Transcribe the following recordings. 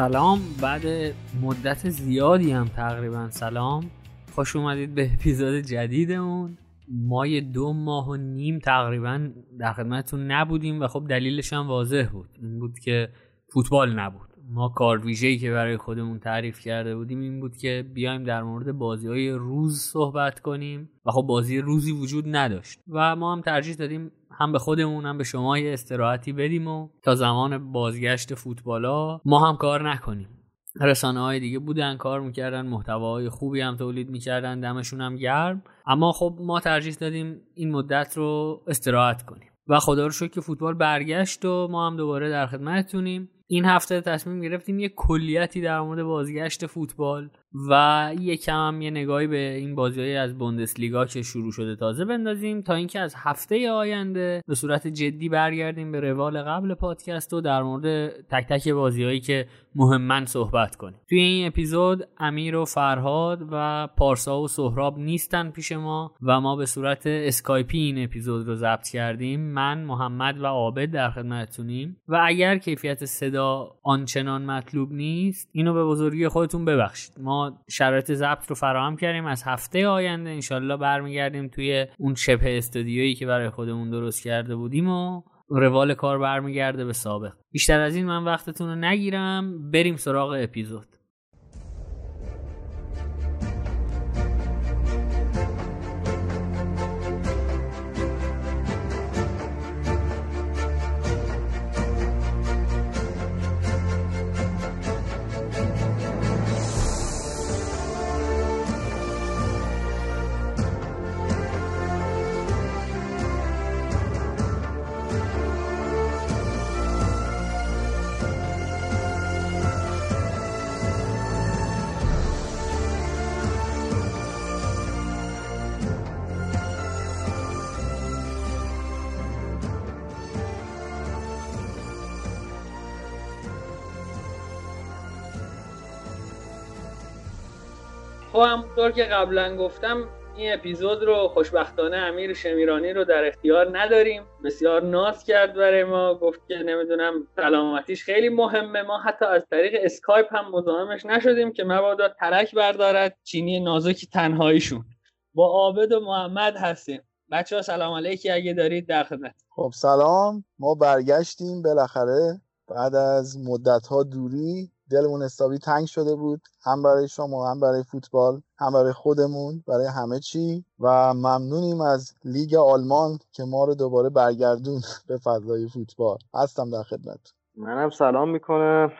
سلام. بعد مدت زیادی هم تقریبا سلام. خوش اومدید به اپیزود جدیدمون. ما یه دو ماه و نیم تقریبا در خدمتتون نبودیم و خب دلیلش هم واضح بود. این بود که فوتبال نبود. ما کار ویژه‌ای که برای خودمون تعریف کرده بودیم این بود که بیایم در مورد بازی های روز صحبت کنیم و خب بازی روزی وجود نداشت. و ما هم ترجیح دادیم هم به خودمون هم به شما یه استراحتی بدیم و تا زمان بازگشت فوتبالا ما هم کار نکنیم. رسانه های دیگه بودن کار می‌کردن محتواهای خوبی هم تولید می‌کردن دمشون هم گرم. اما خب ما ترجیح دادیم این مدت رو استراحت کنیم. و خدا رو شکر که فوتبال برگشت و ما هم دوباره در خدمتتونیم. این هفته تصمیم گرفتیم یه کلیتی در مورد بازگشت فوتبال و یکم یه نگاهی به این بازی از بوندسلیگا که شروع شده تازه بندازیم تا اینکه از هفته آینده به صورت جدی برگردیم به روال قبل پادکست و در مورد تک تک بازیهایی که مهمن صحبت کنیم. توی این اپیزود امیر و فرهاد و پارسا و سهراب نیستن پیش ما و ما به صورت اسکایپی این اپیزود رو ضبط کردیم. من محمد و عابد در خدمتتونیم. و اگر کیفیت صدا آنچنان مطلوب نیست اینو به بزرگی خودتون ببخشید. ما شرایط ضبط رو فراهم کردیم. از هفته آینده انشالله برمیگردیم توی اون شبه استودیویی که برای خودمون درست کرده بودیم و روال کار برمیگرده به سابق. بیشتر از این من وقتتون رو نگیرم. بریم سراغ اپیزود. خب همونطور که قبلا گفتم این اپیزود رو خوشبختانه امیر شمیرانی رو در اختیار نداریم. بسیار ناز کرد برای ما گفت که نمی‌دونم سلامتیش خیلی مهمه. ما حتی از طریق اسکایپ هم مزاحمش نشدیم که مبادا ترک بردارد. چینی نازکی تنهاییشون. با عابد و محمد هستیم. بچه ها سلام علیکی اگه دارید در خدمت. خب سلام. ما برگشتیم بالاخره. بعد از مدت ها دوری دلمون حسابی تنگ شده بود. هم برای شما هم برای فوتبال هم برای خودمون برای همه چی. و ممنونیم از لیگ آلمان که ما رو دوباره برگردون به فضای فوتبال. هستم در خدمت. منم سلام می‌کنم.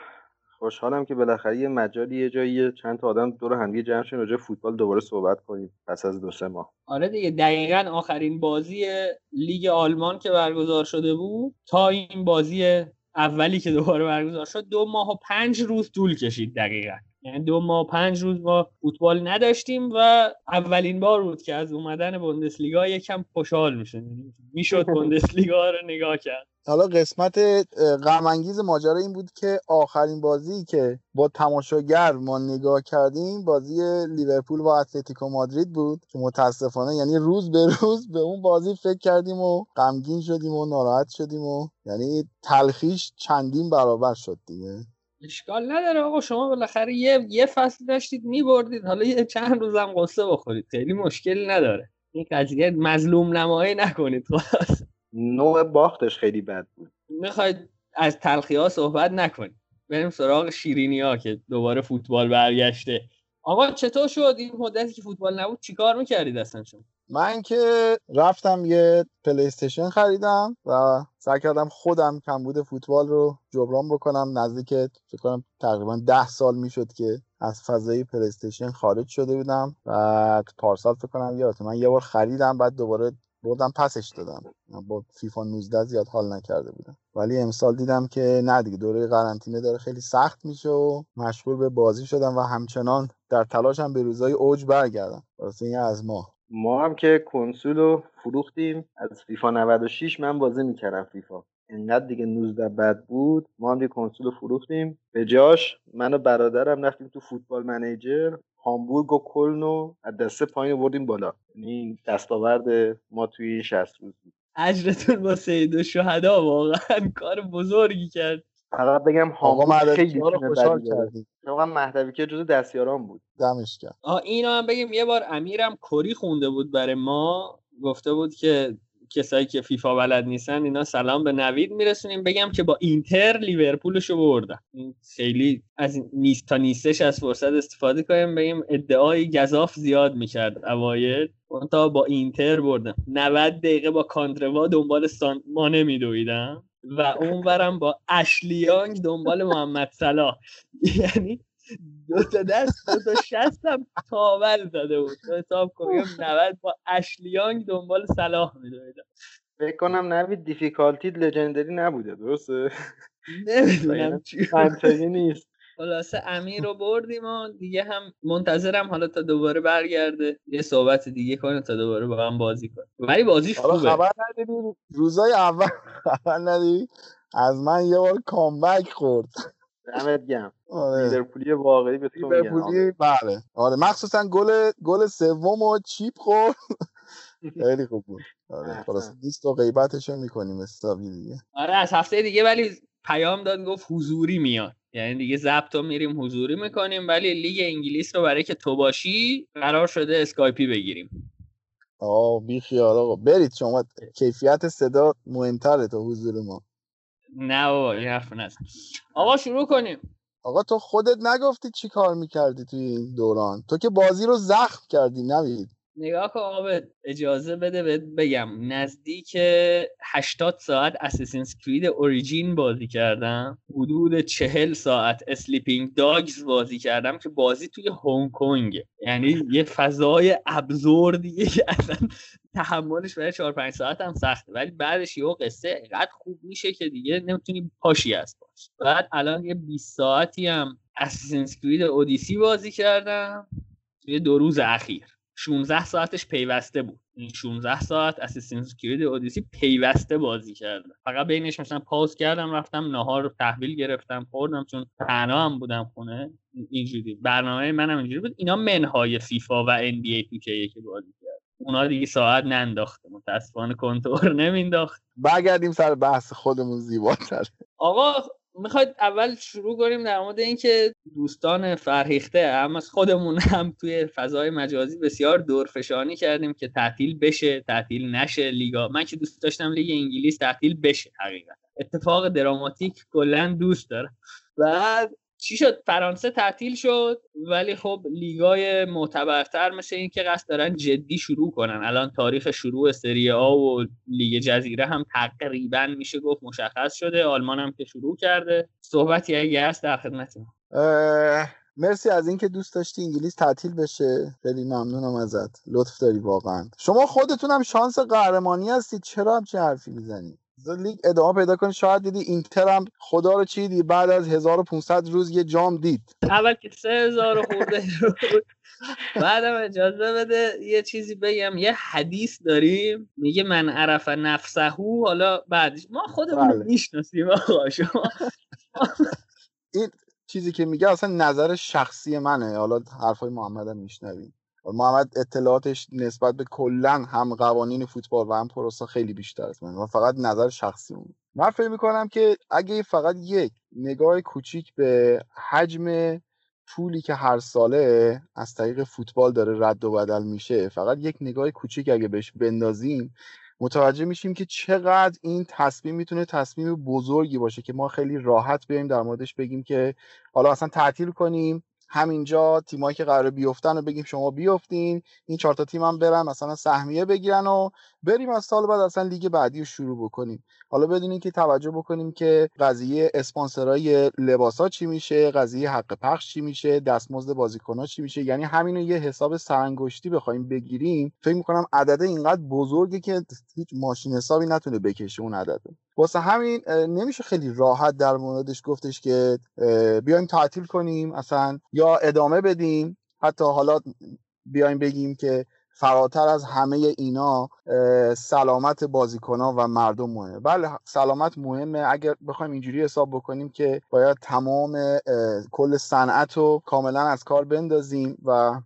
خوشحالم که بالاخره یه مجالی یه جایی چند تا آدم دور هم جمع شدن راجع فوتبال دوباره صحبت کنیم. پس از دو سه ماه. آره دیگه دقیقا آخرین بازی لیگ آلمان که برگزار شده بود تا این بازی اولی که دوباره برگزار شد دو ماه و پنج روز طول کشید دقیقا. یعنی دو ماه و پنج روز ما فوتبال نداشتیم و اولین بار بود که از اومدن بوندسلیگا یکم خوشحال میشه می‌شد بوندسلیگا رو نگاه کرد. حالا قسمت غم ماجرا این بود که آخرین بازی که با تماشاگر ما نگاه کردیم بازی لیورپول و اتلتیکو مادرید بود که متاسفانه یعنی روز به روز به اون بازی فکر کردیم و غمگین شدیم و ناراحت شدیم و یعنی تلخیش چندین برابر شد دیگه. اشکال نداره آقا شما بالاخره یه یه فصل داشتید میبردید. حالا یه چند روزم قصه بخورید. خیلی مشکلی نداره. این قضیه مظلوم نمایی نکنید. خلاص نوع باختش خیلی بد بود. می‌خواید از تلخی ها صحبت نکنید. بریم سراغ شیرینی ها که دوباره فوتبال برگشته. آقا چطور شد این مدتی که فوتبال نبود؟ چیکار می‌کردید اصلا شما؟ من که رفتم یه پلیستشن خریدم و سعی کردم خودم کمبود فوتبال رو جبران بکنم. نزدیک فکر کنم تقریبا ده سال می‌شد که از فضای پلیستشن خارج شده بودم و پارسال فکر کنم یادم من یه بار خریدم بعد دوباره بردم پسش دادم. با فیفا 19 زیاد حال نکرده بودم. ولی امسال دیدم که نه دیگه دوره قرنطینه داره خیلی سخت میشه و مشغول به بازی شدم و همچنان در تلاشم به روزای اوج برگردم. واسه این از ما. ما هم که کنسول رو فروختیم. از فیفا 96 من بازی می‌کردم فیفا. انقدر دیگه 19 بد بود. ما هم دیگه کنسول رو فروختیم. به جاش من و برادرم رفتیم تو فوتبال منیجر. هامبورگ و کلن رو از دسته پایین بردیم بالا. یعنی دستاورد ما توی این 60 روز بود. اجرتون با سید و شهدا واقعا کار بزرگی کرد. فقط بگم هامبورگ تیم خوشحال بدی داره. کردی. واقعا مهدوی که جزو دستیاران بود. دمش کرد آه اینو هم بگیم یه بار امیرم کری خونده بود برای ما. گفته بود که کسایی که فیفا بلد نیستن اینا سلام به نوید میرسونیم. بگم که با اینتر لیورپولشو بردن. این خیلی از نیست تا نیستش از فرصت استفاده کنیم. بگیم ادعای گذاف زیاد می‌کرد اوایل. تا با اینتر بردم 90 دقیقه با کانتروا دنبال سان مانه میدویدم و اونورم با اشلیانگ دنبال محمد صلاح. یعنی دو تا دست دو تا شستم تاول زده بود. تو حساب کنیم 90 با اشلیانگ دنبال صلاح میدویدم فکر کنم نوید دیفیکالتی لژندری نبوده درسته؟ نمی‌دونم چی منطقی نیست. خلاصه امیر رو بردیم و دیگه هم منتظرم حالا تا دوباره برگرده. یه صحبت دیگه کنه تا دوباره با هم بازی کنه. ولی بازیش حالا خوبه. خبر ندیدی؟ روزای اول خبر ندیدی؟ از من یه بار comeback خورد. دمت گرم. آره. لیورپولی واقعی به تو لیورپولی بله. آره. مخصوصا گل گل سوم و chip خورد. خیلی خوب بود. آره. احسن. خلاصه نیست و غیبتش رو می‌کنیم حسابی دیگه. آره از هفته دیگه ولی پیام داد گفت حضوری میاد. یعنی دیگه ضبط رو میریم حضوری می‌کنیم ولی لیگ انگلیس رو برای که تو باشی قرار شده اسکایپی بگیریم. آه بی خیال آقا. برید شما. کیفیت صدا مهمتره تا حضور ما. نه بابا این حرف نزن. آقا شروع کنیم. آقا تو خودت نگفتی چی کار می‌کردی توی این دوران؟ تو که بازی رو زخم کردی نوید. نگاه کن آقا اجازه بده بگم. نزدیک 80 ساعت Assassin's Creed Origins بازی کردم. حدود 40 ساعت Sleeping Dogs بازی کردم که بازی توی هنگ کنگ یعنی یه فضای absurd یه که اصلا تحملش برای 4 5 ساعت هم سخته. ولی بعدش یه قصه اینقدر خوب میشه که دیگه نمی‌تونی پاشی از باش. بعد الان یه 20 ساعتی هم اساسینز کرید اودیسی بازی کردم. توی دو روز اخیر. 16 ساعتش پیوسته بود. این 16 ساعت اساسینز کرید اودیسی پیوسته بازی کردم فقط بینش مثلا پاس کردم رفتم نهار رو تحویل گرفتم خوردم چون تنها هم بودم خونه. اینجوری. برنامه منم اینجوری بود. اینا منهای فیفا و ان بی ای که بازی کرد. اونا دیگه ساعت ننداخته. متاسفانه کنتور نمینداخت برگردیم سر بحث خودمون زیباتر آقا می‌خواید اول شروع کنیم در مورد اینکه دوستان فرهیخته هم از خودمون هم توی فضای مجازی بسیار دورفشانی کردیم که تعطیل بشه تعطیل نشه. لیگا من که دوست داشتم لیگ انگلیس تعطیل بشه حقیقتا. اتفاق دراماتیک کلا دوست دارم. بعد چی شد؟ فرانسه تعطیل شد ولی خب لیگای معتبرتر مثل این که قصد دارن جدی شروع کنن. الان تاریخ شروع سری آ و لیگ جزیره هم تقریبا میشه گفت مشخص شده. آلمان هم که شروع کرده. صحبتی اگه هست در خدمتتون. مرسی از اینکه دوست داشتی انگلیس تعطیل بشه. خیلی ممنونم ازت. لطف داری واقعا. شما خودتون هم شانس قهرمانی هستید. چرا چه حرفی می‌زنی لیگ ادامه پیدا کنید شاید دیدی اینتر هم خدا رو چی دی بعد از 1500 روز یه جام دید. اول که 3000 خورده بعدم اجازه بده یه چیزی بگم. یه حدیث داریم. میگه من عرف نفسه حالا بعدش. ما خودمون بله. می‌شناسیم آقا. شما این چیزی که میگه اصلا نظر شخصی منه. حالا حرفای محمد هم میشنویم. محمد اطلاعاتش نسبت به کلا هم قوانین فوتبال و هم پروسا خیلی بیشتر از من. فقط نظر شخصی اون من فکر می‌کنم که اگه فقط یک نگاه کوچیک به حجم پولی که هر ساله از طریق فوتبال داره رد و بدل میشه فقط یک نگاه کوچیک اگه بهش بندازیم متوجه میشیم که چقدر این تصمیم می‌تونه تصمیم بزرگی باشه که ما خیلی راحت بیایم در موردش بگیم که حالا اصلا تعطیل کنیم همینجا تیمایی که قرار بیفتن و بگیم شما بیفتین این چهار تا تیم هم برن مثلا سهمیه بگیرن و بریم از سال بعد اصلا لیگ بعدی رو شروع بکنیم. حالا بدونین که توجه بکنیم که قضیه اسپانسرای لباسا چی میشه قضیه حق پخش چی میشه دستمزد بازیکن‌ها چی میشه. یعنی همین رو یه حساب سرانگشتی بخوایم بگیریم. فکر می‌کنم عدد اینقدر بزرگه که هیچ ماشین حسابی نتونه بکشه اون عدد. واسه همین نمیشه خیلی راحت در موردش گفتش که بیایم تعطیل کنیم اصلا یا ادامه بدیم. حتی حالا بیایم بگیم که فراتر از همه اینا سلامت بازیکنان و مردم مهمه. بله سلامت مهمه. اگر بخوایم اینجوری حساب بکنیم که باید تمام کل صنعت رو کاملا از کار بندازیم و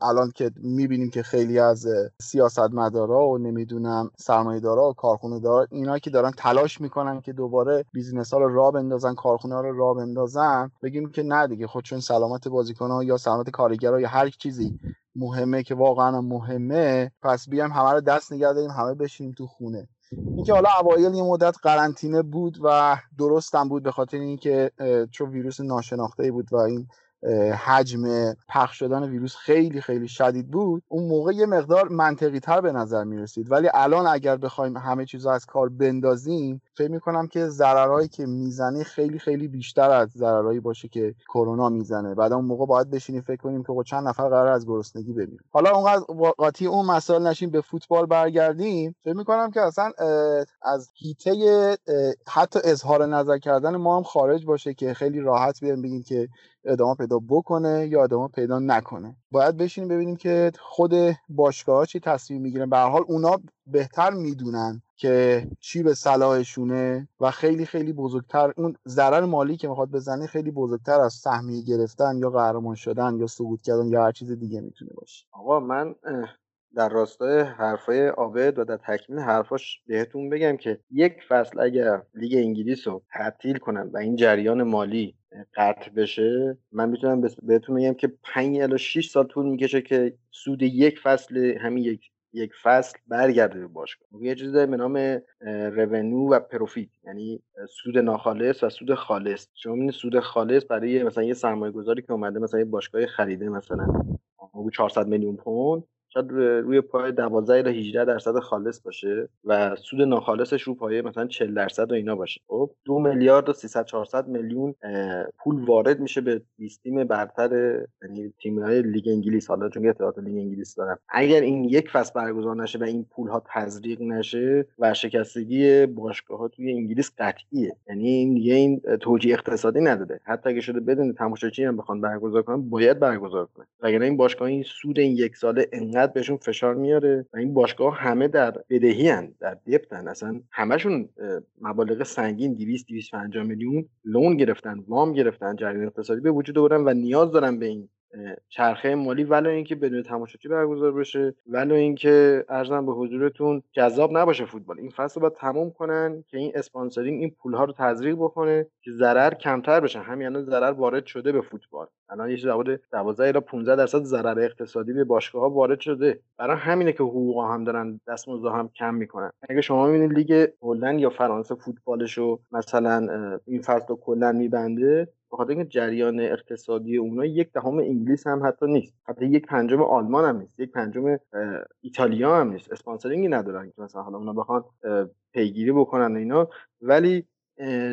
الان که می‌بینیم که خیلی از سیاستمدارا و نمی‌دونم سرمایه‌دارا و کارخونه دارا اینا که دارن تلاش می‌کنن که دوباره بیزینس ها رو راه بندازن کارخونه ها رو راه بندازن بگیم که نه دیگه خود چون سلامت بازیکن یا سلامت کارگرها یا هر چیزی مهمه که واقعا مهمه پس بیایم همه رو دست نگه داریم همه بشینیم تو خونه. اینکه حالا اوایل یه مدت قرنطینه بود و درستم بود به خاطر اینکه چون ویروس ناشناخته بود و این حجم پخش شدن ویروس خیلی خیلی شدید بود اون موقع یه مقدار منطقی تر به نظر می رسید ولی الان اگر بخوایم همه چیز از کار بندازیم فکر می کنم که ضررهایی که می‌زنه خیلی خیلی بیشتر از ضررهایی باشه که کرونا می‌زنه. بعد اون موقع باید بشینیم فکر کنیم که چند نفر قرار از گرسنگی بمیرن. حالا اونقدر قاطی اون مسائل نشیم به فوتبال برگردیم. فکر می کنم که اصلا از هیته حتی اظهار نظر کردن ما هم خارج باشه که خیلی راحت بیایم بگیم که ادامه پیدا بکنه یا ادامه پیدا نکنه. باید بشینیم ببینیم که خود باشگاه چی تصمیم می‌گیرن. به حال اونا بهتر می‌دونن که چی به صلاحشونه و خیلی خیلی بزرگتر اون ضرر مالی که می‌خواد بزنه خیلی بزرگتر از سهمیه گرفتن یا قهرمان شدن یا سقوط کردن یا هر چیز دیگه می‌تونه باشه. آقا من در راستای حرفای آبد و در تکمیل حرفاش بهتون بگم که یک فصل اگر لیگ انگلیس رو تعطیل کنن و این جریان مالی قطع بشه من می‌تونم بهتون بگم که 5 الی 6 سال طول می‌کشه که سود یک فصل همین یک یک فصل برگرده به باشگاه. یه چیزی به نام رونو و پروفیت یعنی سود ناخالص و سود خالص. شما سود خالص برای مثلا یه سرمایه گذاری که اومده مثلا یه باشگاه خریده مثلا 400 میلیون پوند شاید روی پای 12 تا 18 درصد خالص باشه و سود ناخالصش رو پایه مثلا 40 درصد و اینا باشه. خب 2 میلیارد و 300 400 میلیون پول وارد میشه به 20 تیم برتر یعنی تیم‌های لیگ انگلیس. حالا چون اتحاد لیگ انگلیس دارم اگر این یک فصل برگزار نشه و این پول ها تزریق نشه ورشکستگی باشگاه ها توی انگلیس قطعیه. یعنی این دیگه این توجیه اقتصادی نداره. حتی اگه شده بدون تماشاچی هم بخوان برگزار کنن باید برگزار کنن. وگرنه این باشگاه این سود این یک ساله انقدر بهشون فشار میاره و این باشگاه همه در بدهی هن در دپتن اصلا همشون مبالغ سنگین 200 250 میلیون loan گرفتن وام گرفتن جریان اقتصادی به وجود آوردن و نیاز دارن به این چرخه مالی ولو اینکه بدون تماشاچی برگزار بشه ولو اینکه عرضم به حضورتون جذاب نباشه فوتبال. این فصل باید تموم کنن که این sponsoring این پول ها رو تزریق بکنه که ضرر کمتر بشه. همین الان ضرر وارد شده به فوتبال. الان یه حدود 12 الی 15 درصد ضرر اقتصادی به باشگاه ها وارد شده. برای همینه که حقوق هم دارن دستمزد هم کم می‌کنن. اگه شما می‌بینید لیگ هلند یا فرانسه فوتبالشو مثلا این فصل رو کلا میبنده بخاطر اینکه جریان اقتصادی اونا یک دهم انگلیس هم حتی نیست. حتی یک پنجم آلمان هم نیست. یک پنجم ایتالیا هم نیست. اسپانسرینگی ندارن که مثلا حالا اونا بخوان پیگیری بکنن اینا. ولی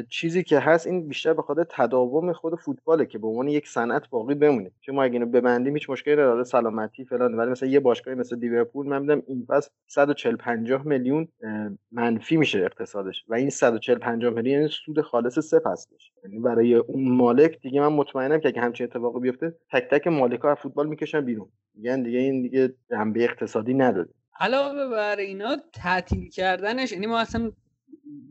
چیزی که هست این بیشتر به خاطر تداوم خود فوتباله که به عنوان یک صنعت باقی بمونه. چون ما اگه اینو ببندیم هیچ مشکلی نداره سلامتی فلان ولی مثلا یه باشگاهی مثل لیورپول من میدم این فصل 140 50 میلیون منفی میشه اقتصادش و این 140 50 میلیون یعنی سود خالص سه فصلش یعنی برای اون مالک دیگه من مطمئنم که اگه همچین اتفاقی بیفته تک تک مالک‌ها از فوتبال می‌کشن بیرون. میگن دیگه این دیگه جنبه اقتصادی نداره. علاوه بر اینا تعطیل کردنش یعنی ما اصلا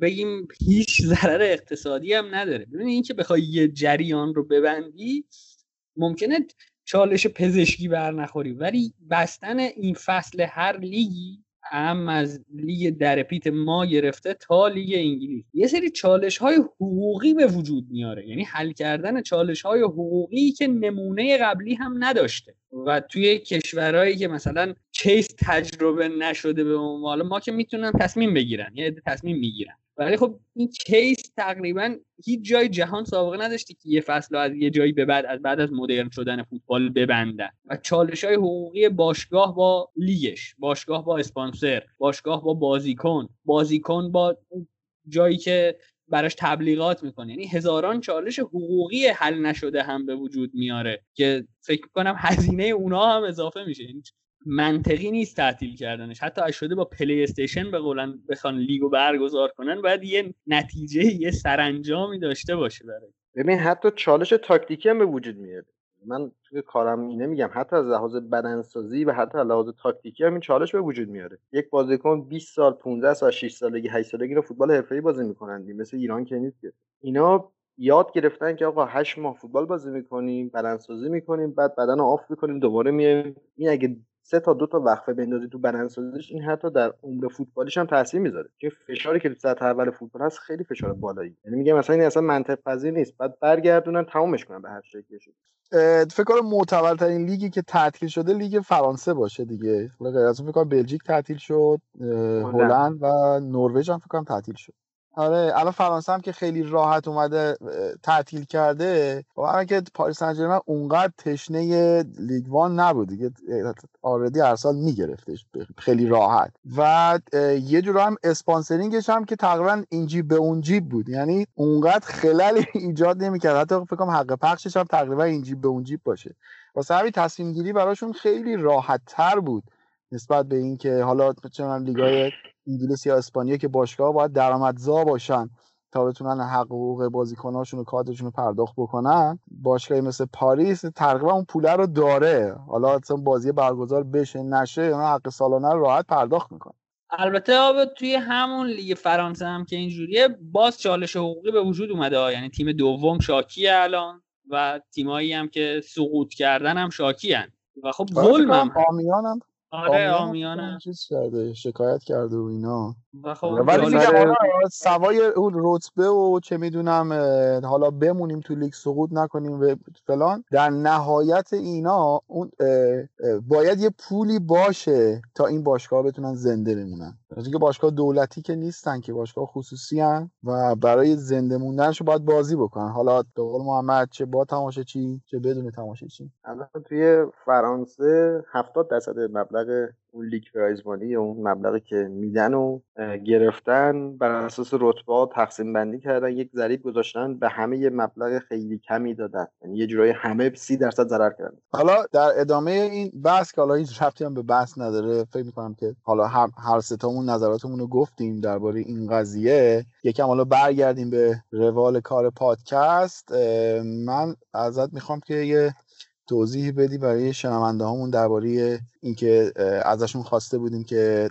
بگیم هیچ ضرر اقتصادی هم نداره. ببین اینکه بخوای یه جریان رو ببندی ممکنه چالش پزشکی بر نخوری. ولی بستن این فصل هر لیگی هم از لیگ درپیت ما گرفته تا لیگ انگلیس. یه سری چالش های حقوقی به وجود میاره. یعنی حل کردن چالش های حقوقی که نمونه قبلی هم نداشته. و توی کشورهایی که مثلا case تجربه نشده به عنوان ما که می‌تونن تصمیم بگیرن یه تصمیم می‌گیرن. ولی خب این case تقریبا هیچ جای جهان سابقه نداشته که یه فصل از یه جایی به بعد از بعد از مدرن شدن فوتبال ببندن. و چالش های حقوقی باشگاه با لیگش باشگاه با اسپانسر باشگاه با بازیکن. بازیکن با جایی که براش تبلیغات می‌کنه. یعنی هزاران چالش حقوقی حل نشده هم به وجود میاره که فکر کنم هزینه اونا هم اضافه میشه. یعنی منطقی نیست تعطیل کردنش. حتی اگه شده با PlayStation به قولی بخوان لیگو برگزار کنن باید یه نتیجه یه سرانجامی داشته باشه برای. ببین حتی چالش تاکتیکی هم به وجود میاد. من توی کارم اینه میگم حتی از لحاظ بدنسازی و حتی از لحاظ تاکتیکی هم این چالش به وجود میاره. یک بازیکن 20 سال 15 سال 6 سالگی 8 سالگی رو فوتبال حرفه‌ای بازی می‌کنن مثل ایران که نیست که. اینا یاد گرفتن که آقا هشت ماه فوتبال بازی می‌کنیم بدنسازی می‌کنیم بعد بدن رو off می‌کنیم دوباره میایم. این اگه سه تا دو تا وقفه بندازی تو بدنسازیش این حتی در عمر فوتبالیش هم تاثیر می‌ذاره. چون فشاری که تو سطح اول فوتبال هست خیلی فشار بالاییه. یعنی میگم مثلا این اصلا منطق پذیر نیست. بعد برگردونن تمامش کنن به هر شکلی شد فکر کنم معتبرترین لیگی که تعطیل شده لیگ فرانسه باشه دیگه. غیر از اون فکر کنم بلژیک تعطیل شد هلند و نروژ هم فکر کنم تعطیل شد. آره الان فرانسه هم که خیلی راحت اومده تعطیل کرده. و خب، که پاریس سن اونقدر تشنه لیگ وان نبود دیگه. عادی هر سال میگرفتش خیلی راحت. و یه جور هم sponsoring ش هم که تقریبا این جیب به اون جیب بود. یعنی اونقدر خلل ایجاد نمی‌کرد. حتی فکر کنم حق پخشش هم تقریبا این جیب به اون جیب باشه. واسه همین تصمیم گیری براشون خیلی راحت تر بود نسبت به اینکه حالا چه لیگای انگلیس یا اسپانیا که باشگاه باید درآمدزا باشن تا بتونن حق حقوق بازیکناشون و کادرشون رو پرداخت بکنن. باشگاهی مثل پاریس تقریبا اون پوله رو داره. حالا اصلا بازی برگزار بشه نشه یا حق سالانه رو راحت پرداخت می‌کنه البته آب توی همون لیگ فرانسه هم که اینجوریه باز چالش حقوقی به وجود اومده. یعنی تیم دوم شاکی الان و تیمایی هم که سقوط کردن هم شاکی هن. و خب ظلم هم آمیان آره آمیانه چیز کرده شکایت کرده و اینا. و خب ولی سوای اون رتبه و چه می‌دونم حالا بمونیم تو لیگ سقوط نکنیم و فلان در نهایت اینا اون باید یه پولی باشه تا این باشگاه بتونن زنده بمونن. از اینکه باشگاه دولتی که نیستن که باشگاه خصوصی هن و برای زنده موندنش باید بازی بکنن. حالا به قول محمد چه با چی چه بدون تماشاچی. الان توی فرانسه 70 درصد مبلغ اون لیگ پرایزمانی اون مبلغی که میدن و گرفتن بر اساس رتبه تقسیم بندی کردن یک ضریب گذاشتن به همه یه مبلغ خیلی کمی دادن. یعنی یه جورایی همه سی درصد ضرر کردن. حالا در ادامه این بحث که حالا هیچ ربطی هم به بحث نداره فکر می‌کنم که حالا هر ستامون نظراتمون رو گفتیم درباره این قضیه. یکم حالا برگردیم به روال کار پادکست. من ازت می‌خوام که یه توضیح بدی برای شنونده هامون درباره اینکه ازشون خواسته بودیم که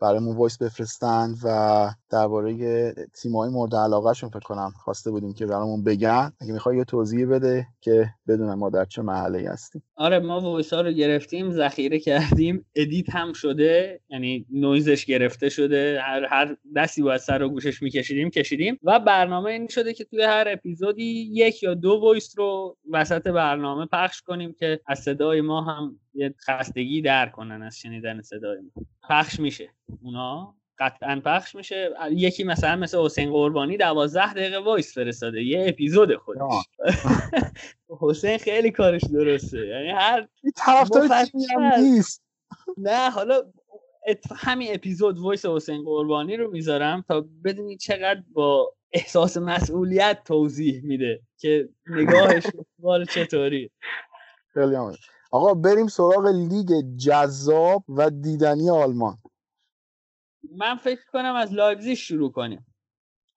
برامون voice بفرستند و درباره تیمای مورد علاقهشون فکر کنم خواسته بودیم که برامون بگن. اگه می‌خوای یه توضیح بده که بدونم ما در چه محله هستیم. آره ما voice ها رو گرفتیم ذخیره کردیم. edit هم شده یعنی نویزش گرفته شده. هر هر دستی باید سر و گوشش میکشیدیم کشیدیم. و برنامه این شده که توی هر اپیزودی یک یا دو voice رو وسط برنامه پخش کنیم که از صدای ما هم یه خستگی در کنن از شنیدن صدای ما. پخش میشه. اونا قطعا پخش میشه. یکی مثلا مثل حسین قربانی دوازده دقیقه voice فرستاده. یه اپیزود خودش. حسین خیلی کارش درسته. یعنی هر طرفدار نیست. نه حالا همین اپیزود voice حسین قربانی رو می‌ذارم تا بدونی چقدر با احساس مسئولیت توضیح میده که نگاهش مال چطوری. خیلی آقا بریم سراغ لیگ جذاب و دیدنی آلمان. من فکر کنم از لایپزیگ شروع کنیم.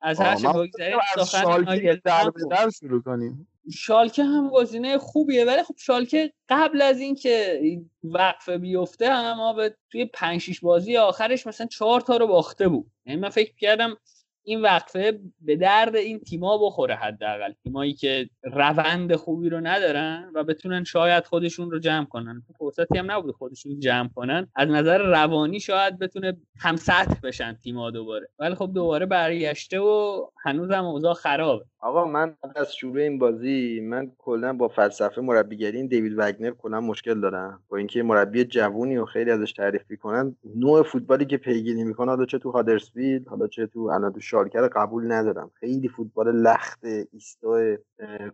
از هر چه بگذاریم در در شروع کنیم. شالکه هم گزینه خوبیه ولی خب شالکه قبل از اینکه وقفه بیفته هم به توی 5 6 بازی آخرش مثلا چهار تا رو باخته بود. یعنی من فکر کردم این وقفه به درد این تیما بخوره حداقل. تیمایی که روند خوبی رو ندارن و بتونن شاید خودشون رو جمع کنن. فرصتی هم نبود خودشون جمع کنن. از نظر روانی شاید بتونه هم سطح بشن تیما دوباره. ولی خب دوباره برگشته و هنوزم اوضاع خرابه. آقا من از شروع این بازی من کلا با فلسفه مربیگری دیوید وگنر کلا مشکل دارم. با اینکه مربی جوونی و خیلی ازش تعریف می‌کنن نوع فوتبالی که پیگیری می‌کنه حالا چه تو هادرسفیلد حالا چه تو الان تو شالکه قبول ندارم. خیلی فوتبال لخت ایستا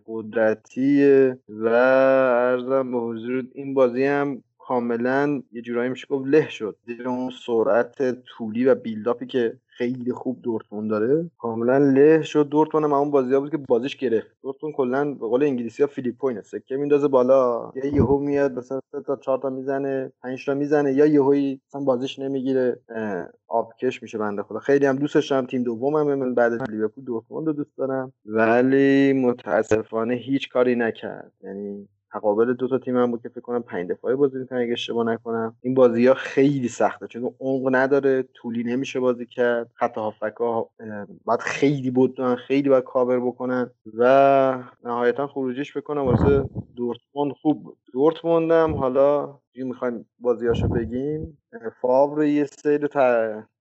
قدرتی و ارزم به حضور این بازی هم کاملا یه جورایی میشه گفت له شد. زیر اون سرعت طولی و بیلداپی که خیلی خوب دورتموند داره کاملا له شد. دورتموند هم اون بازی بود که بازیش گرفت. دورتموند کلا به قول انگلیسی ها فیلیپوینه. سکه میندازه بالا. یا یهو میاد مثلا سه تا چهار تا می‌زنه پنج تا می‌زنه یا یهویی مثلا بازیش نمی‌گیره. آبکش میشه بنده خدا. خیلی هم دوستش دارم. تیم دومم من بعد لیورپول دورتموند رو دوست دارم. ولی متاسفانه هیچ کاری نکرد. یعنی تقابل دو تا تیم هم بود که فکر کنم پنج دفاعه بازی می‌کنن اگه اشتباه نکنم. این بازی ها خیلی سخته چون عمق نداره طولی نمیشه بازی کرد. خط هافک ها باید خیلی بود خیلی باید کاور بکنن و نهایتا خروجیش بکنم واسه دورتموند خوب بود. دورتموند هم حالا می‌خوایم بازیاشو بگیم. فاور یه سری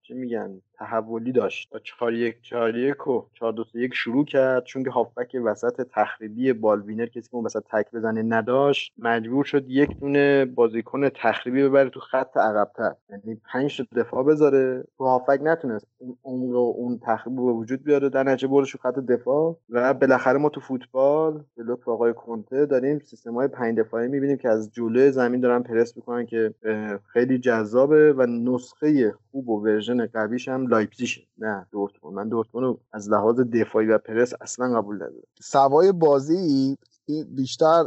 چی میگن؟ تحولی داشت. تا 4 1 4 1 و 4 2 1 شروع کرد. چون که هافبک وسط تخریبی بالوینر کسی که اون وسط تک بزنه نداشت مجبور شد یک دونه بازیکن تخریبی ببره تو خط عقب‌تر. یعنی 5 تا دفاع بذاره. تو هافبک نتونست اون رو اون تخریب به وجود بیاره. در نتیجه بردش خط دفاع و بالاخره ما تو فوتبال به لطف آقای کنته داریم سیستم های 5 دفاعی می‌بینیم که از جلوی زمین دارن پرس می‌کنن که خیلی جذابه و نسخه خوب و version قویش هم لایپزیگ. نه دورتموند. من دورتموند از لحاظ دفاعی و پرس اصلا قبول ندارم. سوای بازی بیشتر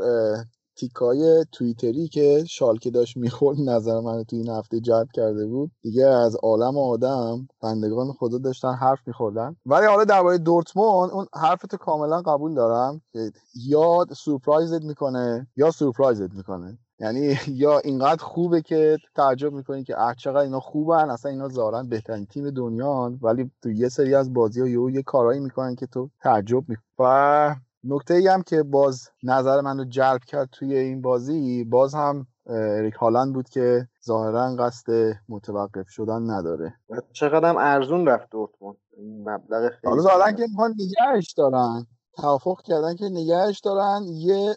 تیکه‌های توییتری که شالکه داشت می‌خورد نظر من تو این هفته جلب کرده بود. دیگه از عالم آدم بندگان خدا داشتن حرف میخوردن. ولی حالا درباره دورتموند اون حرفتو کاملا قبول دارم که یا surprise ت می‌کنه یا surprise ت می‌کنه. یعنی یا اینقدر خوبه که تعجب می‌کنی که اه چقدر اینا خوبن اصلا اینا ظاهرا بهترین تیم دنیا ولی تو یه سری از بازی ها یه, یه کارایی می‌کنن که تو تعجب می‌کنی و نکته ای هم که باز نظر من رو جلب کرد توی این بازی باز هم اریک هالند بود که ظاهرا قصد متوقف شدن نداره. چقدر هم ارزون رفت دورتموند. مبلغ خیلی حالا ظاهرا که می‌خوان نگهش دارن. توافق کردن که نگهش دارن. یه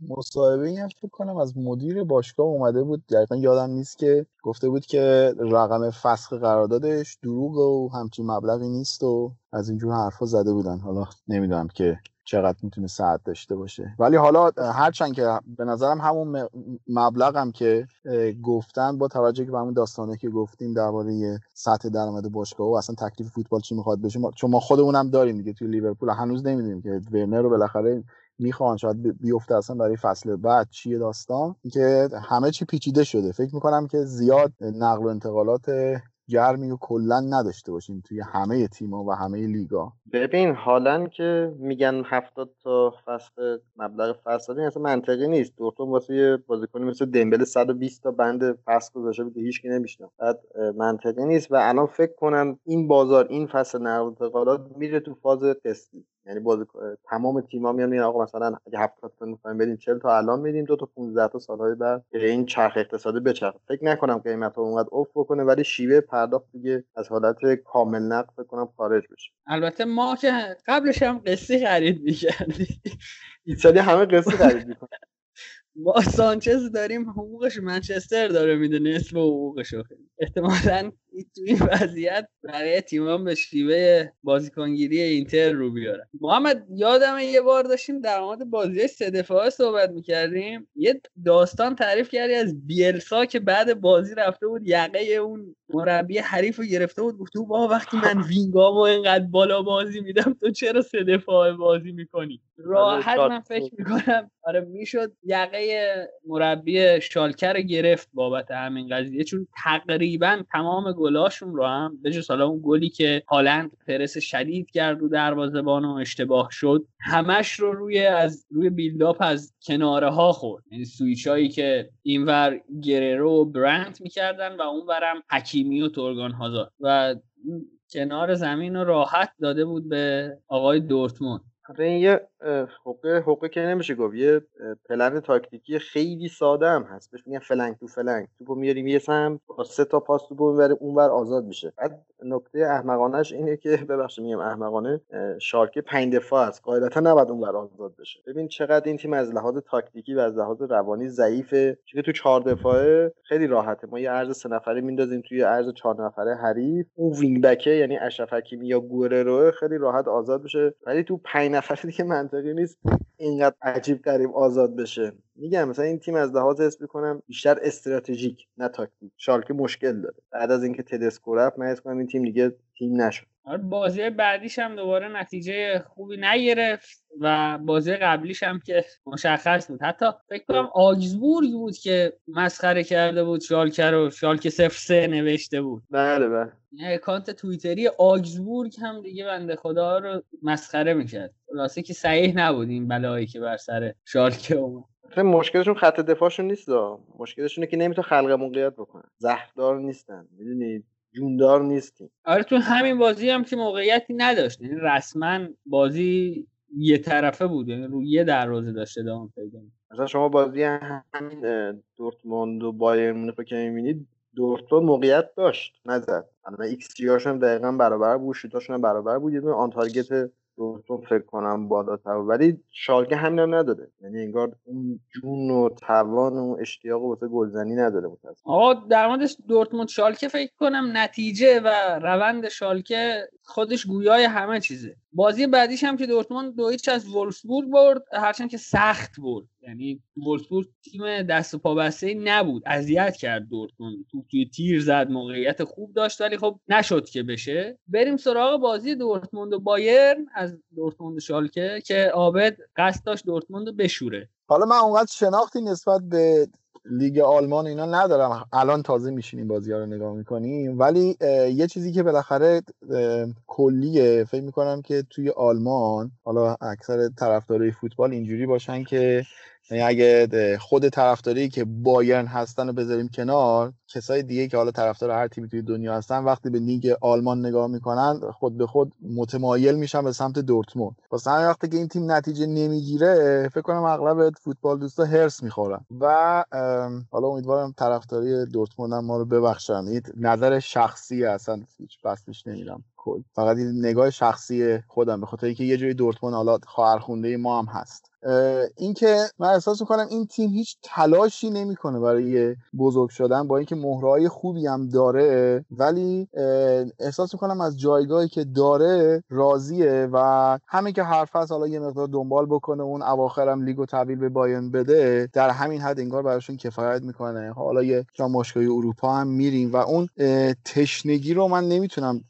مصاحبه این فکر کنم از مدیر باشگاه اومده بود. دقیقا یادم نیست که گفته بود که رقم فسخ قراردادش دروغ و همچین مبلغی نیست و از اینجور حرفا زده بودن. حالا نمی‌دونم که چقدر می‌تونه ساعت داشته باشه. ولی حالا هرچند که به نظرم همون مبلغ هم که گفتن با توجه به همون داستانه که گفتیم درباره سطح درآمد باشگاه و اصلا تکلیف فوتبال چی می‌خواد بشه چون ما خودمونم داریم دیگه توی لیورپول هنوز نمی‌دونیم که ورنر رو بالاخره می‌خوان شاید بیفته اصلا برای فصل بعد چیه داستان که همه چی پیچیده شده. فکر می‌کنم که زیاد نقل و انتقالات گرمی و کلا نداشته باشیم توی همه تیم‌ها و همه لیگا. ببین حالا که میگن 70 تا فصل مبلغ فصلی اصلا منطقی نیست. دورتون واسه یه بازیکنی مثل دمبل 120 تا بند فصل گذاشته بود که نمیشنه بعد منطقی نیست و الان فکر کنم این بازار این فصل نقل انتقالات میره تو فاز قسطی یعنی بازی تمام تیم‌ها میان میگن آقا مثلا اگه 70 تا می‌خوایم بدیم 40 تا الان میدیم دو تا 15 تا سالهای بعد که این چرخ اقتصادی بچرخه. فکر نکنم قیمت ها اونقدر افت بکنه ولی شیوه پرداخت دیگه از حالت کامل نقد فکر کنم خارج بشه. البته ما که قبلش هم قصه خرید می‌کردیم. ایتالیا همه قصه خرید می‌کنه ما سانچز داریم حقوقش منچستر داره میده نصف حقوقش احتمالا تو این وضعیت بقیه تیمان به شیوه بازیکنگیری اینتر رو بیارن محمد یادم یه بار داشتیم در مورد بازی سه دفاعه صحبت می‌کردیم. یه داستان تعریف کردی از بیلسا که بعد بازی رفته بود یقه اون مربی حریف رو گرفته بود گفته با وقتی من وینگامو اینقدر بالا بازی میدم تو چرا سه دفاعه بازی می‌کنی؟ راحت من فکر می‌کنم. آره می‌شد یقه مربی شالکر گرفت بابت همین قضیه. چون تقریبا تمام گلاشون رو هم به حالا اون گلی که هالند پرس شدید کرد رو دروازه‌بان و اشتباه شد همش رو روی از روی بیلداپ از کناره ها خورد. یعنی سویچ هایی که اینور گررو و برنت می‌کردن و اونورم حکیمی و تورگان هازار و کنار زمین رو راحت داده بود به آقای دورتموند. آره این یه حقه حقه که نمیشه گفت؟ یه پلن تاکتیکی خیلی ساده هم هست. بهش میگن flank to flank. توپو میاریم یه سمت با سه تا پاس توپو می‌بره اونور آزاد میشه. بعد نکته احمقانش اینه که ببخشید میگم احمقانه شالکه پنج دفاع است. قاعدتا نباید اونور آزاد بشه. ببین چقدر این تیم از لحاظ تاکتیکی و از لحاظ روانی ضعیفه. چون تو چهار دفاعه خیلی راحته. ما یه عرض سه نفره میندازیم توی عرض چهار نفره حریف. اون wing back ه یعنی اشرف حکیمی یا گریرو خیلی راحت آزاد بشه ولی تو پنج نفره دیگه منطقی نیست. اینقدر عجیب غریب آزاد بشه. میگم مثلا این تیم از لحاظ حس کنم بیشتر استراتژیک نه تاکتیک. شالکه مشکل داره. بعد از اینکه تدسکو رفت من کنم این تیم دیگه تیم نشد. بازی بعدیش هم دوباره نتیجه خوبی نگرفت و بازی قبلیش هم که مشخص بود. حتی فکر کنم آگزبورگ بود که مسخره کرده بود شالکه رو شالکه صفر سه نوشته بود. بله بله. اکانت تویتری آگزبورگ هم دیگه بنده خدا رو مسخره می‌کرد. خلاصه که صحیح نبود این بلایی که بر سر شالکه اومد. مشکلشون خط دفاعشون نیست مشکلشونه که نمی‌تونه خلق موقعیت بکنن زهردار نیستن می‌دونید؟ جوندار نیستیم. آره تو همین بازی هم که موقعیتی نداشت. یعنی رسما بازی یه طرفه بود یعنی روی یه دروازه داشته دام پیدا مثلا شما بازی همین دورتموند و بایرن مونیخ که می‌بینید دورتموند موقعیت داشت نزد. الان ایکس جی هاشون دقیقا برابر بود شوتاشون هم برابر بود یه دونه on target دورتون فکر کنم بالاتر ولی شالکه همین هم نداره. یعنی انگار اون جون و توان و اشتیاق واسه گلزنی نداره متاسفانه. آقا در مورد دورتموند شالکه فکر کنم نتیجه و روند شالکه خودش گویای همه چیزه. بازی بعدیش هم که دورتموند دو از ولفسبورگ برد هرچند که سخت برد. یعنی وولفسبورگ تیم دست و پا بسته نبود. اذیت کرد دورتموند. تو توی تیر زد موقعیت خوب داشت ولی خب نشد که بشه. بریم سراغ بازی دورتموند و بایرن از دورتموند شالکه که آبد قصد داشت دورتموند رو بشوره. حالا من اونقدر شناختی نسبت به لیگ آلمان اینا ندارم. الان تازه میشینیم بازی ها رو نگاه می‌کنیم. ولی یه چیزی که بالاخره کلیه فکر می‌کنم که توی آلمان حالا اکثر طرفدارای فوتبال اینجوری باشن که یعنی اگه خود طرفداری که بایرن هستن رو بذاریم کنار کسای دیگه که حالا طرفدار هر تیمی توی دنیا هستن وقتی به لیگ آلمان نگاه می‌کنن خود به خود متمایل میشن به سمت دورتموند. واسه همین وقتی که این تیم نتیجه نمی‌گیره فکر کنم اغلب فوتبال دوستا هرس می‌خورن. و حالا امیدوارم طرفداری دورتموند هم ما رو ببخشن. نظر شخصی اصلا هیچ بسش نمیرم. کل. فقط این نگاه شخصی خودم به خاطر اینکه یه جوری دورتموند حالا خواهرخونده ما هم هست. اینکه من احساس می‌کنم این تیم هیچ تلاشی نمی‌کنه برای بزرگ شدن با اینکه مهرهای خوبی هم داره ولی احساس می‌کنم از جایگاهی که داره راضیه و همین که حرف هست حالا یه مقدار دنبال بکنه اون اواخرم لیگو تحویل به بایرن بده در همین حد انگار براشون کفایت می‌کنه. حالا یه جام اروپا هم میریم و اون تشنگی رو من نمی‌تونم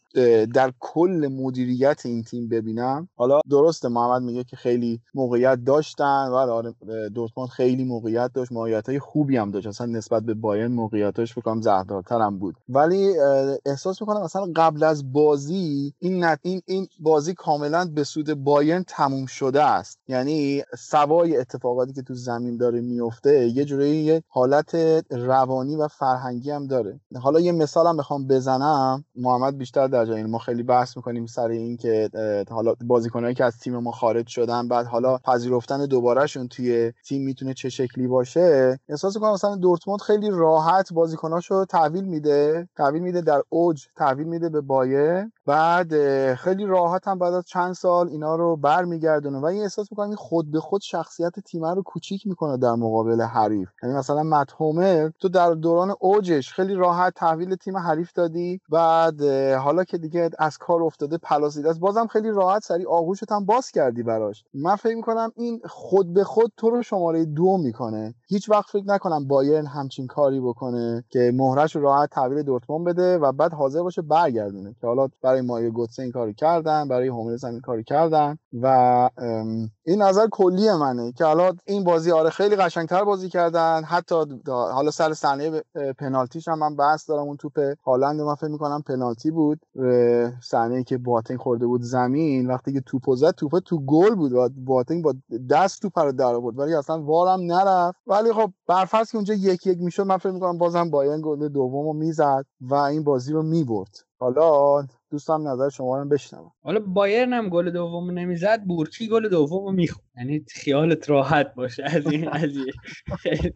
در کل مدیریت این تیم ببینم. حالا درسته محمد میگه که خیلی موقعیت داشتن و آره دورتموند خیلی موقعیت داشت. موقعیت های خوبی هم داشت. اصلا نسبت به بایرن موقعیتاش بکنم زهردارتر هم بود. ولی احساس می‌کنم مثلا قبل از بازی این نت این این بازی کاملا به سود بایرن تموم شده است. یعنی سوای اتفاقاتی که تو زمین داره میفته یه جوری یه حالت روانی و فرهنگی هم داره. حالا یه مثالم بخوام بزنم. محمد بیشتر جای ما خیلی بحث می‌کنیم سر این که حالا بازیکنایی که از تیم ما خارج شدن بعد حالا پذیرفتن دوبارهشون توی تیم می‌تونه چه شکلی باشه احساس می‌کنم مثلا دورتموند خیلی راحت بازیکناشو تحویل میده تحویل میده در اوج تحویل میده به بایه بعد خیلی راحت هم بعد از چند سال اینا رو برمیگردونه. و این احساس می‌کنم خود به خود شخصیت تیم رو کوچیک می‌کنه در مقابل حریف. یعنی مثلا متهومر تو در دوران اوجش خیلی راحت تحویل تیم حریف دادی بعد حالا که دیگه از کار افتاده پلاسیده است. بازم خیلی راحت سری آغوشت هم باز کردی براش. من فکر می‌کنم این خود به خود تو رو شماره دو می‌کنه. هیچ وقت فکر نکنم بایرن همچین کاری بکنه که مهرش رو راحت تحویل دورتموند بده و بعد حاضر باشه برگردونه. که حالا برای مایو گوتسه این کاری کردن برای هوملز هم این کاری کردن و این نظر کلی منه که حالا این بازی آره خیلی قشنگتر بازی کردن. حتی حالا سر صحنه پنالتیش هم من بحث دارم اون توپ هالند من فکر می‌کنم پنالتی بود. صحنه که باتنگ خورده بود زمین وقتی که توپو زد توپ تو گل بود و باتنگ با دست توپ رو در آورد. ولی اصلا وارم نرفت. ولی خب برفرض که اونجا یک یک می‌شد من فکر می‌کنم بازم بایرن گل دومو می‌زد و این بازی رو می‌برد. حالا دوستم نظر شما رو بشنوم. حالا بایرن هم گل دوم نمی‌زد بورکی گل دوم می‌خورد یعنی خیالت راحت باشه از این قضیه.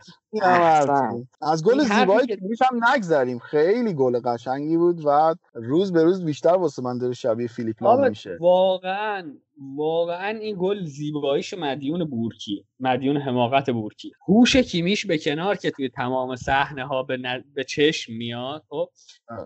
از گل زیبای کیمیش هم نگذریم. خیلی گل قشنگی بود و روز به روز بیشتر واسه من داره شبیه فیلیپ لام میشه. واقعا واقعا این گل زیباییش مدیون بورکی مدیون حماقت بورکی هوش کیمیش به کنار که توی تمام صحنه ها به, به چشم میاد خب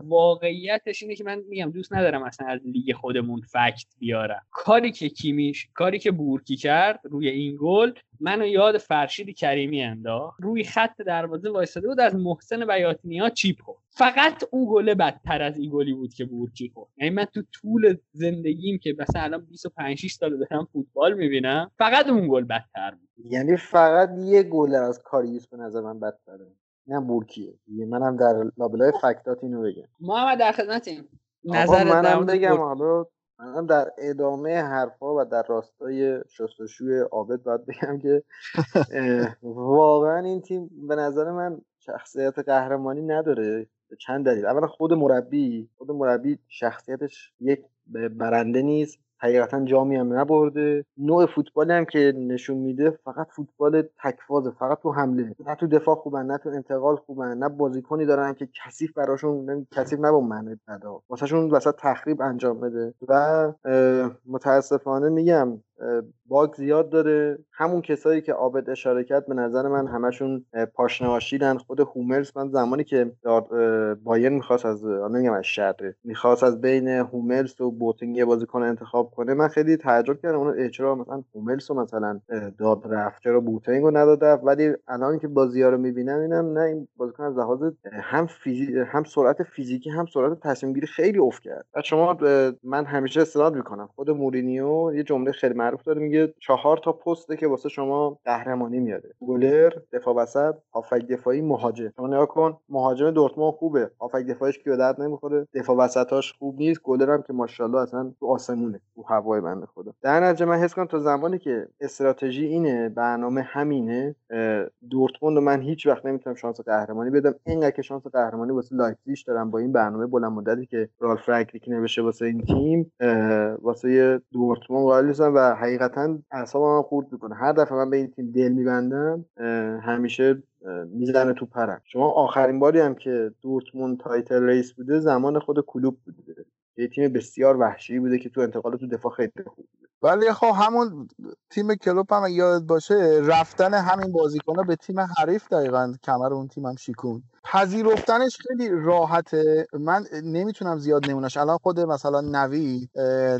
واقعیتش اینه که من میگم دوست ندارم اصلا از لیگ خودمون fact بیارم. کاری که کیمیش کاری که بورکی کرد روی این گل منو یاد فرشید کریمی انداخت. روی خط دروازه وایساده بود از محسن بیاتینیا چیپ خورد. فقط اون گله بدتر از این گلی بود که بورکی خورد. یعنی من تو طول زندگیم که مثلا الان 25 6 سال دارم فوتبال می‌بینم فقط اون گل بدتر بود. یعنی فقط یه گل از کاریوس به نظر من بدتره. نه بورکیه. منم در لابلای فکتات اینو بگم. محمد در خدمتیم. نظر منم بگم حالا من در ادامه حرفها و در راستای شستشوی عابد باید بگم که واقعا این تیم به نظر من شخصیت قهرمانی نداره به چند دلیل. اولا خود مربی خود مربی شخصیتش یک برنده نیست. حقیقتا جامی هم نبرده. نوع فوتبالی هم که نشون میده فقط فوتبال تکفازه فقط تو حمله. نه تو دفاع خوبن نه تو انتقال خوبن نه بازیکنی دارن که کثیف براشون کثیف نه معنی بدا واسهشون وسط تخریب انجام بده. و متاسفانه میگم bug زیاد داره. همون کسایی که عابد اشاره کرد به نظر من همشون پاشنه آشیلن خود هوملز من زمانی که بایرن می‌خواست از نمیگم از شهر می‌خواست از بین هوملز و بواتنگ یه بازیکن انتخاب کنه من خیلی تعجب کردم. اون چرا مثلا هوملز رو مثلا داد رفت چرا بواتنگ رو نداده ولی الان که بازی ها رو می‌بینم اینم نه این بازیکن از لحاظ هم فیزی... هم سرعت فیزیکی هم سرعت تصمیم گیری خیلی افت کرد. شما من همیشه استناد می‌کنم. خود مورینیو یه جمله خیلی معروف داره میگه چهار تا پسته که واسه شما قهرمانی میاره. گلر دفاع وسط هافک دفاعی مهاجم. شما نگاه کن مهاجم دورتموند خوبه. هافک دفاعیش که به درد نمی‌خوره؟ دفاع وسطاش خوب نیست. گلر هم که ماشاءالله اصلا تو آسمونه تو هوای بنده خدا. در نتیجه من حس کنم تا زمانی که استراتژی اینه برنامه همینه دورتموند من هیچ وقت نمی‌تونم شانس قهرمانی بدم. اینقدر که شانس قهرمانی واسه لایپزیگ دارم با این برنامه بلند مدتی که رالف رانگنیک نوشته واسه این تیم واسه دورتموند قائل و حقیقتا اعصابم خورد می‌کنه. هر دفعه من به این تیم دل میبندم همیشه می‌زنه تو پرم. شما آخرین باری هم که دورتموند title race بوده زمان خود کلوپ بوده. یه تیم بسیار وحشی بوده که تو انتقال تو دفاع خیلی خوب ولی خب همون تیم کلوپ هم یاد باشه رفتن همین بازیکن‌ها به تیم حریف دقیقا کمر اون تیم هم شیکون. پذیرفتنش خیلی راحته. من نمی‌تونم زیاد نمونش الان خود مثلا نوی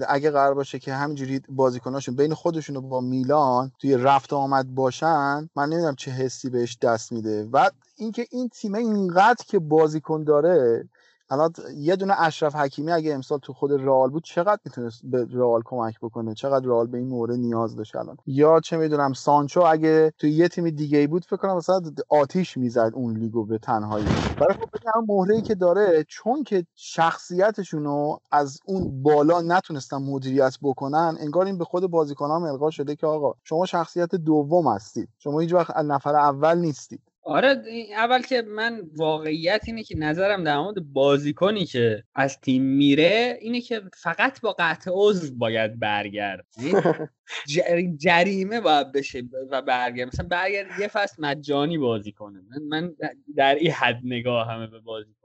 اگه قرار باشه که همینجوری بازیکناشون بین خودشون با میلان توی رفت آمد باشن من نمی‌دونم چه حسی بهش دست میده. و اینکه این تیم اینقدر که بازیکن داره الان یه دونه اشرف حکیمی اگه امسال تو خود رئال بود چقدر می‌تونست به رئال کمک بکنه؟ چقدر رئال به این مورد نیاز داشت الان؟ یا چه می‌دونم سانچو اگه تو یه تیم دیگه بود فکر کنم مثلا آتیش می‌زد اون لیگو به تنهایی. برای خب مهره که داره چون که شخصیتشونو از اون بالا نتونستن مدیریت بکنن انگار این به خود بازیکنان القا شده که آقا شما شخصیت دوم هستید. شما هیچ وقت نفر اول نیستید. آره اول که من واقعیت اینه که نظرم در مورد بازیکنی که از تیم میره اینه که فقط با قطع عضو باید برگرد. یعنی جریمه باید بشه و برگرد. مثلا برگرد یه فصل مجانی بازی کنه. من, من در این حد نگاه همه به بازی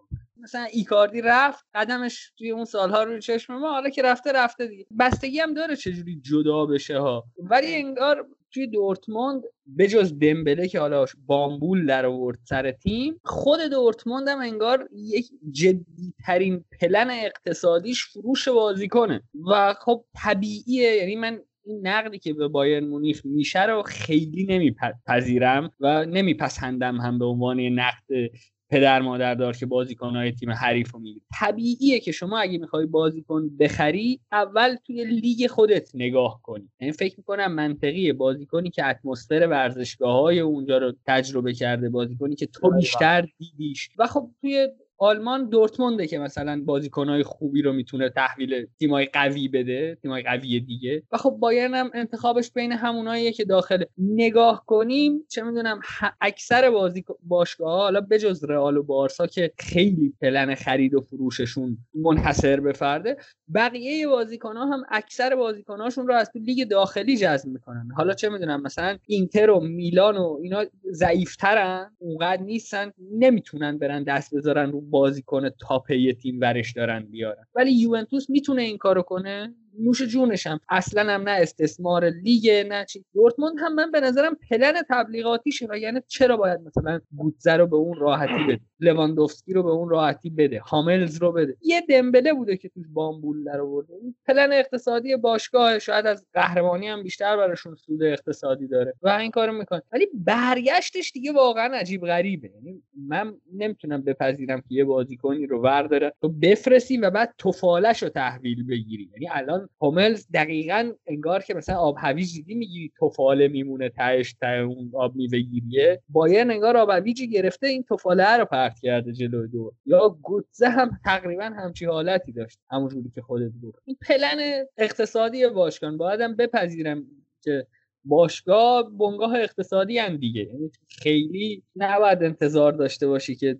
مثلا ایکاردی رفت قدمش توی اون سالها رو چشم ما حالا که رفته رفته دیگه. بستگی هم داره چجوری جدا بشه ها. ولی انگار توی دورتموند بجز دمبله که حالا بامبول در آورد سر تیم خود دورتموند هم انگار یک جدی ترین پلن اقتصادیش فروش بازیکنه. و خب طبیعیه یعنی من این نقدی که به بایرن مونیخ میشه رو خیلی نمیپذیرم و نمیپسندم هم به عنوان نقد پدر مادر دار که بازیکنهای تیم حریف رو می‌گیری طبیعیه که شما اگه می‌خوای بازیکن بخری اول توی لیگ خودت نگاه کنی. یعنی فکر می‌کنم منطقیه. بازیکنی که اتمسفر ورزشگاه های اونجا رو تجربه کرده بازیکنی که تو بیشتر دیدیش. و خب توی آلمان دورتمونده که مثلا بازیکنهای خوبی رو می‌تونه تحویل تیمای قوی بده تیمای قوی دیگه. و خب بایرن هم انتخابش بین هموناییه که داخل. نگاه کنیم چه می‌دونم اکثر بازی باشگاه حالا بجز رئال و بارسا که خیلی پلن خرید و فروششون منحصر به فرده بقیه بازیکن ها هم اکثر بازیکنهاشون رو از تو لیگ داخلی جذب می‌کنن. حالا چه می‌دونم مثلا اینتر و میلان و اینا ضعیفترن اونقدر نیستن نمی‌تونن برن دست بذارن رو بازیکن top تیم ورش دارن بیارن. ولی یوونتوس می‌تونه این کارو کنه؟ نوش جونشم. اصلا هم نه استثمار لیگ نه چی. دورتموند هم من به نظرم پلن تبلیغاتیشه و یعنی چرا باید مثلا گوتزه رو به اون راحتی بده؟ لواندوفسکی رو به اون راحتی بده؟ هاملز رو بده؟ یه دمبله بوده که توش بامبول در آورده پلن اقتصادی باشگاه شاید از قهرمانی هم بیشتر براشون سود اقتصادی داره. و این کارو می‌کنه. ولی برگشتش دیگه واقعا عجیب غریبه. یعنی من نمی‌تونم بپذیرم که یه بازیکنی رو ورداره. تو بفرستی و بعد توفالش رو تحویل بگیری. یعنی الان الان هوملز دقیقا انگار که مثلا آب هویج دیدی می‌گیری توفاله میمونه تهش ته اون آب میوه گیریه بایرن انگار آب هویجی گرفته این توفاله رو پرت کرده جلوی دور. یا گوتزه هم تقریبا همچی حالتی داشت همونجوری که خودت گفت این پلن اقتصادی باشگاه بایدم بپذیرم که باشگاه بنگاه اقتصادی هم دیگه. یعنی خیلی نباید انتظار داشته باشی که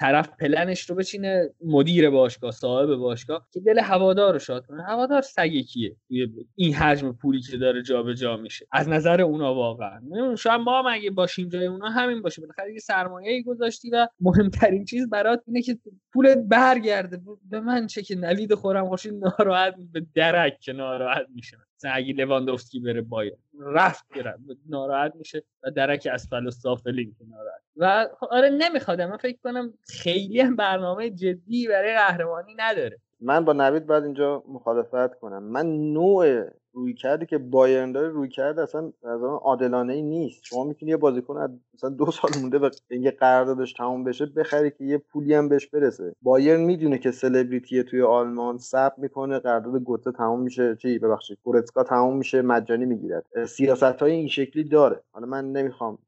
طرف پلنش رو بچینه مدیر باشگاه صاحب باشگاه که دل هوادار رو شاد کنه. هوادار سگ کیه این حجم پولی که داره جابجا جا میشه. از نظر اونا واقعا. شاید ما هم اگه باشیم جای اونا همین باشه. بالاخره یه سرمایه گذاشتی و مهمترین چیز برات اینه که پولت برگرده. به من چه که نوید خورم خوشی ناراحت به درک که ناراحت میشه مثلا اگه لواندوفسکی بره باید رفت ناراحت میشه و درک اسفل و که ناراحت. و آره نمی‌خواد من فکر کنم خیلی هم برنامه جدی برای قهرمانی نداره. من با نوید باید اینجا مخالفت کنم. من نوع روی کرده که بایرن داره روی کرده اصلا از عادلانه ای نیست. شما می‌تونی یه بازیکن از مثلا دو سال مونده و یه قراردادش تموم بشه بخری که یه پولی هم بهش برسه. بایرن می‌دونه که سلبریتی توی آلمان ثبت می‌کنه قرارداد گوته تموم میشه. چی؟ ببخشید گورتسکا تموم میشه مجانی می‌گیرد. سیاست های این شکلی داره. حالا من نمی‌خوام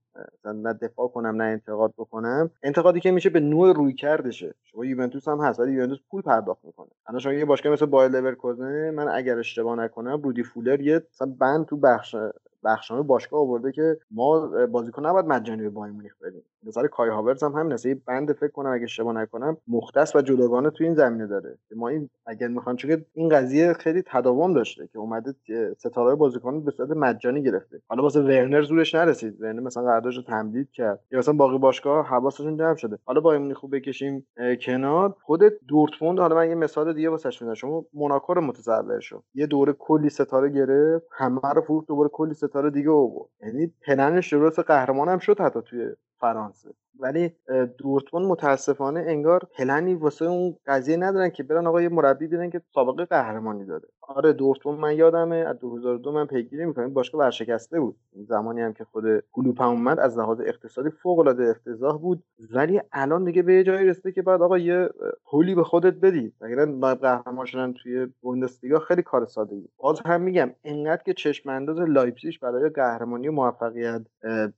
نه دفاع کنم نه انتقاد بکنم. انتقادی که میشه به نوع روی کردشه. شما یوونتوس هم هست ولی یوونتوس پول پرداخت می‌کنه. الان شما یه باشگاه مثل بایر لورکوزن من اگر اشتباه نکنم رودی فولر یه مثلا بند تو بخش بخشنامه باشگاه آورده که ما بازیکن نباید مجانی به بایر مونیخ بدیم. نظر کای هاورز هم همین بند فکر کنم اگه اشتباه نکنم مختص و جداگانه تو این زمینه داره. که ما این اگر می‌خوان چون این قضیه خیلی تداوم داشته که اومده ستاره بازیکن به صورت مجانی گرفته. حالا واسه ورنر زورش نرسید. ورنر مثلا قراردادش رو تمدید کرد. یا مثلا باقی باشگاه حواسشون جمع شده. حالا با این خوب بکشیم کنار. خود دورتموند حالا من یه مثال دیگه واسش میدم. شما موناکو رو متصور شو. یه دوره کلی ستاره گرفت. همه رو فروخت دوباره کلی ستاره دیگه آورد. یعنی پلنش درست قهرمان هم شد حتی توی فرانسه 样子。ولی دورتموند متاسفانه انگار پلنی واسه اون قضیه ندارن که برن آقا یه مربی بیارن که سابقه قهرمانی داره. آره دورتموند من یادمه از 2002 من پیگیری می‌کنم باشگاه ورشکسته بود. زمانی هم که خود کلوپ اومد از لحاظ اقتصادی فوق العاده افتضاح بود. ولی الان دیگه به جایی رسیده که باید آقا یه پولی به خودت بدی. اگر قهرمان شدن توی بوندسلیگا خیلی کار ساده ای. باز هم میگم انقدر که چشم انداز لایپزیگ برای قهرمانی و موفقیت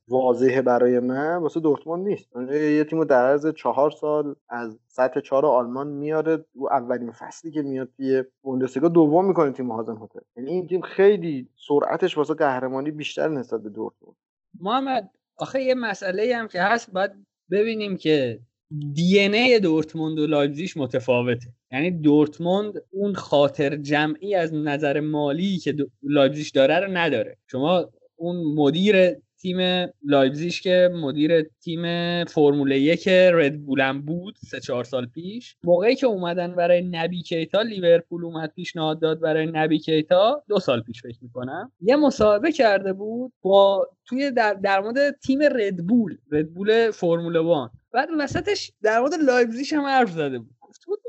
واضحه برای من واسه دورتموند نیست. یه تیمو در عرض چهار سال از سطح چهار آلمان میاره. و اولین فصلی که میاد توی بوندسلیگا دوم می‌کنه تیم هازنهوتل یعنی این تیم خیلی سرعتش واسه قهرمانی بیشتر نسبت به دورتموند. محمد آخه یه مسئله هم که هست باید ببینیم که DNA دورتموند و لایپزیگ متفاوته. یعنی دورتموند اون خاطر جمعی از نظر مالی که لایپزیگ داره رو نداره. شما اون مدیر تیم لایپزیگ که مدیر تیم فرمول یک ردبولم بود سه چهار سال پیش. موقعی که اومدن برای نبی کیتا لیورپول اومد پیشنهاد داد برای نبی کیتا دو سال پیش فکر می‌کنم. یه مصاحبه کرده بود با توی در, در مورد تیم ردبول ردبول فرمول one. بعد وسطش در مورد لایپزیگ هم حرف زده بود. بود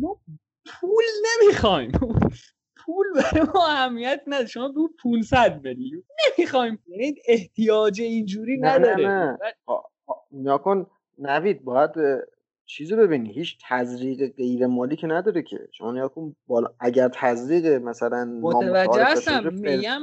ما پول نمی‌خوایم. پول برای ما اهمیت نداره. شما بگو 500 میلیون. نمی‌خوایم. یعنی احتیاج اینجوری نداره. نه. نه. کن نوید باید چیزو ببینی. هیچ تزریق غیر مالی که نداره که. شما نیا کن بالا اگر تزریق مثلا متوجه هستم. میگم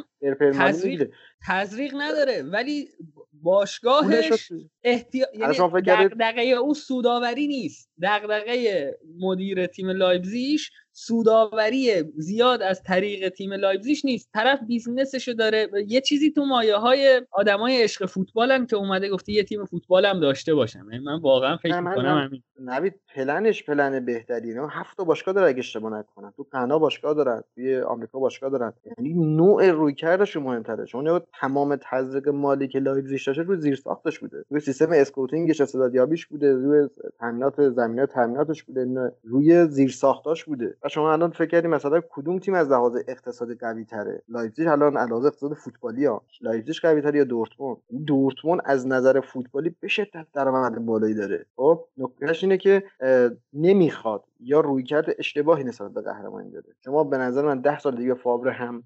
تزریق تزریق نداره. ولی باشگاهش احتیا... یعنی دغدغه او سوداوری نیست. دغدغه مدیر تیم لایپزیگ سوداوری زیاد از طریق تیم لایپزیگ نیست. طرف business شو داره. یه چیزی تو مایه های آدمای عشق فوتبالن که اومده گفته یه تیم فوتبالم داشته باشم. یعنی من واقعا فکر می‌کنم همین. نوید plan ش plan بهتری. نه هفت تا باشگاه داره اگه اشتباه نکنم. تو کانادا باشگاه دارن. توی آمریکا باشگاه دارن. یعنی نوع رویکردش مهمتره. چون تمام تزریق مالی که لایپزیگ داشته روی زیر ساختش بوده. روی سیستم scouting ش استعدادیابیش بوده. روی تامینات زمینه تامیناتش بوده. روی زیر ساختاش بوده. و شما الان فکر کردی مثلا کدوم تیم از لحاظ اقتصادی قوی تره لایپزیگ الان علاوه اقتصاد فوتبالی ها. لایپزیگ قوی تره یا دورتموند؟ دورتموند از نظر فوتبالی به شدت درآمد بالایی داره. خب نکتهش اینه که نمی‌خواد یا رویکرد اشتباهی نسبت به قهرمانی داره. شما به نظر من ده سال دیگه فابر هم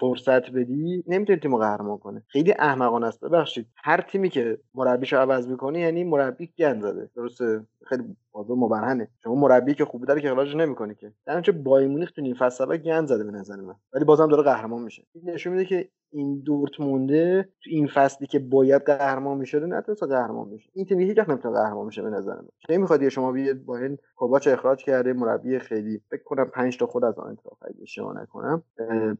فرصت بدی نمی‌تونی تیمو قهرمان کنه خیلی احمقانه است. ببخشید. هر تیمی که مربیشو عوض می‌کنه یعنی مربی گند زده. درسته؟ خیلی واضح مبرهنه. شما مربی که خوب بوده که اخراج نمی‌کنی که. در نتیجه بایر مونیخ تو نیم فصل گند زده به نظر من. ولی بازم داره قهرمان میشه. این نشون میده که این دورتمونده تو این فصلی که باید قهرمان می‌شده نتونست قهرمان بشه. این تیم هیچ نمی‌تونه قهرمان بشه به نظر من. چه می‌خواد شما بیاد با این کوباچ اخراج کرده مربی خیلی فکر کنم 5 تا خود از آن انتخاب اگه اشتباه نکنم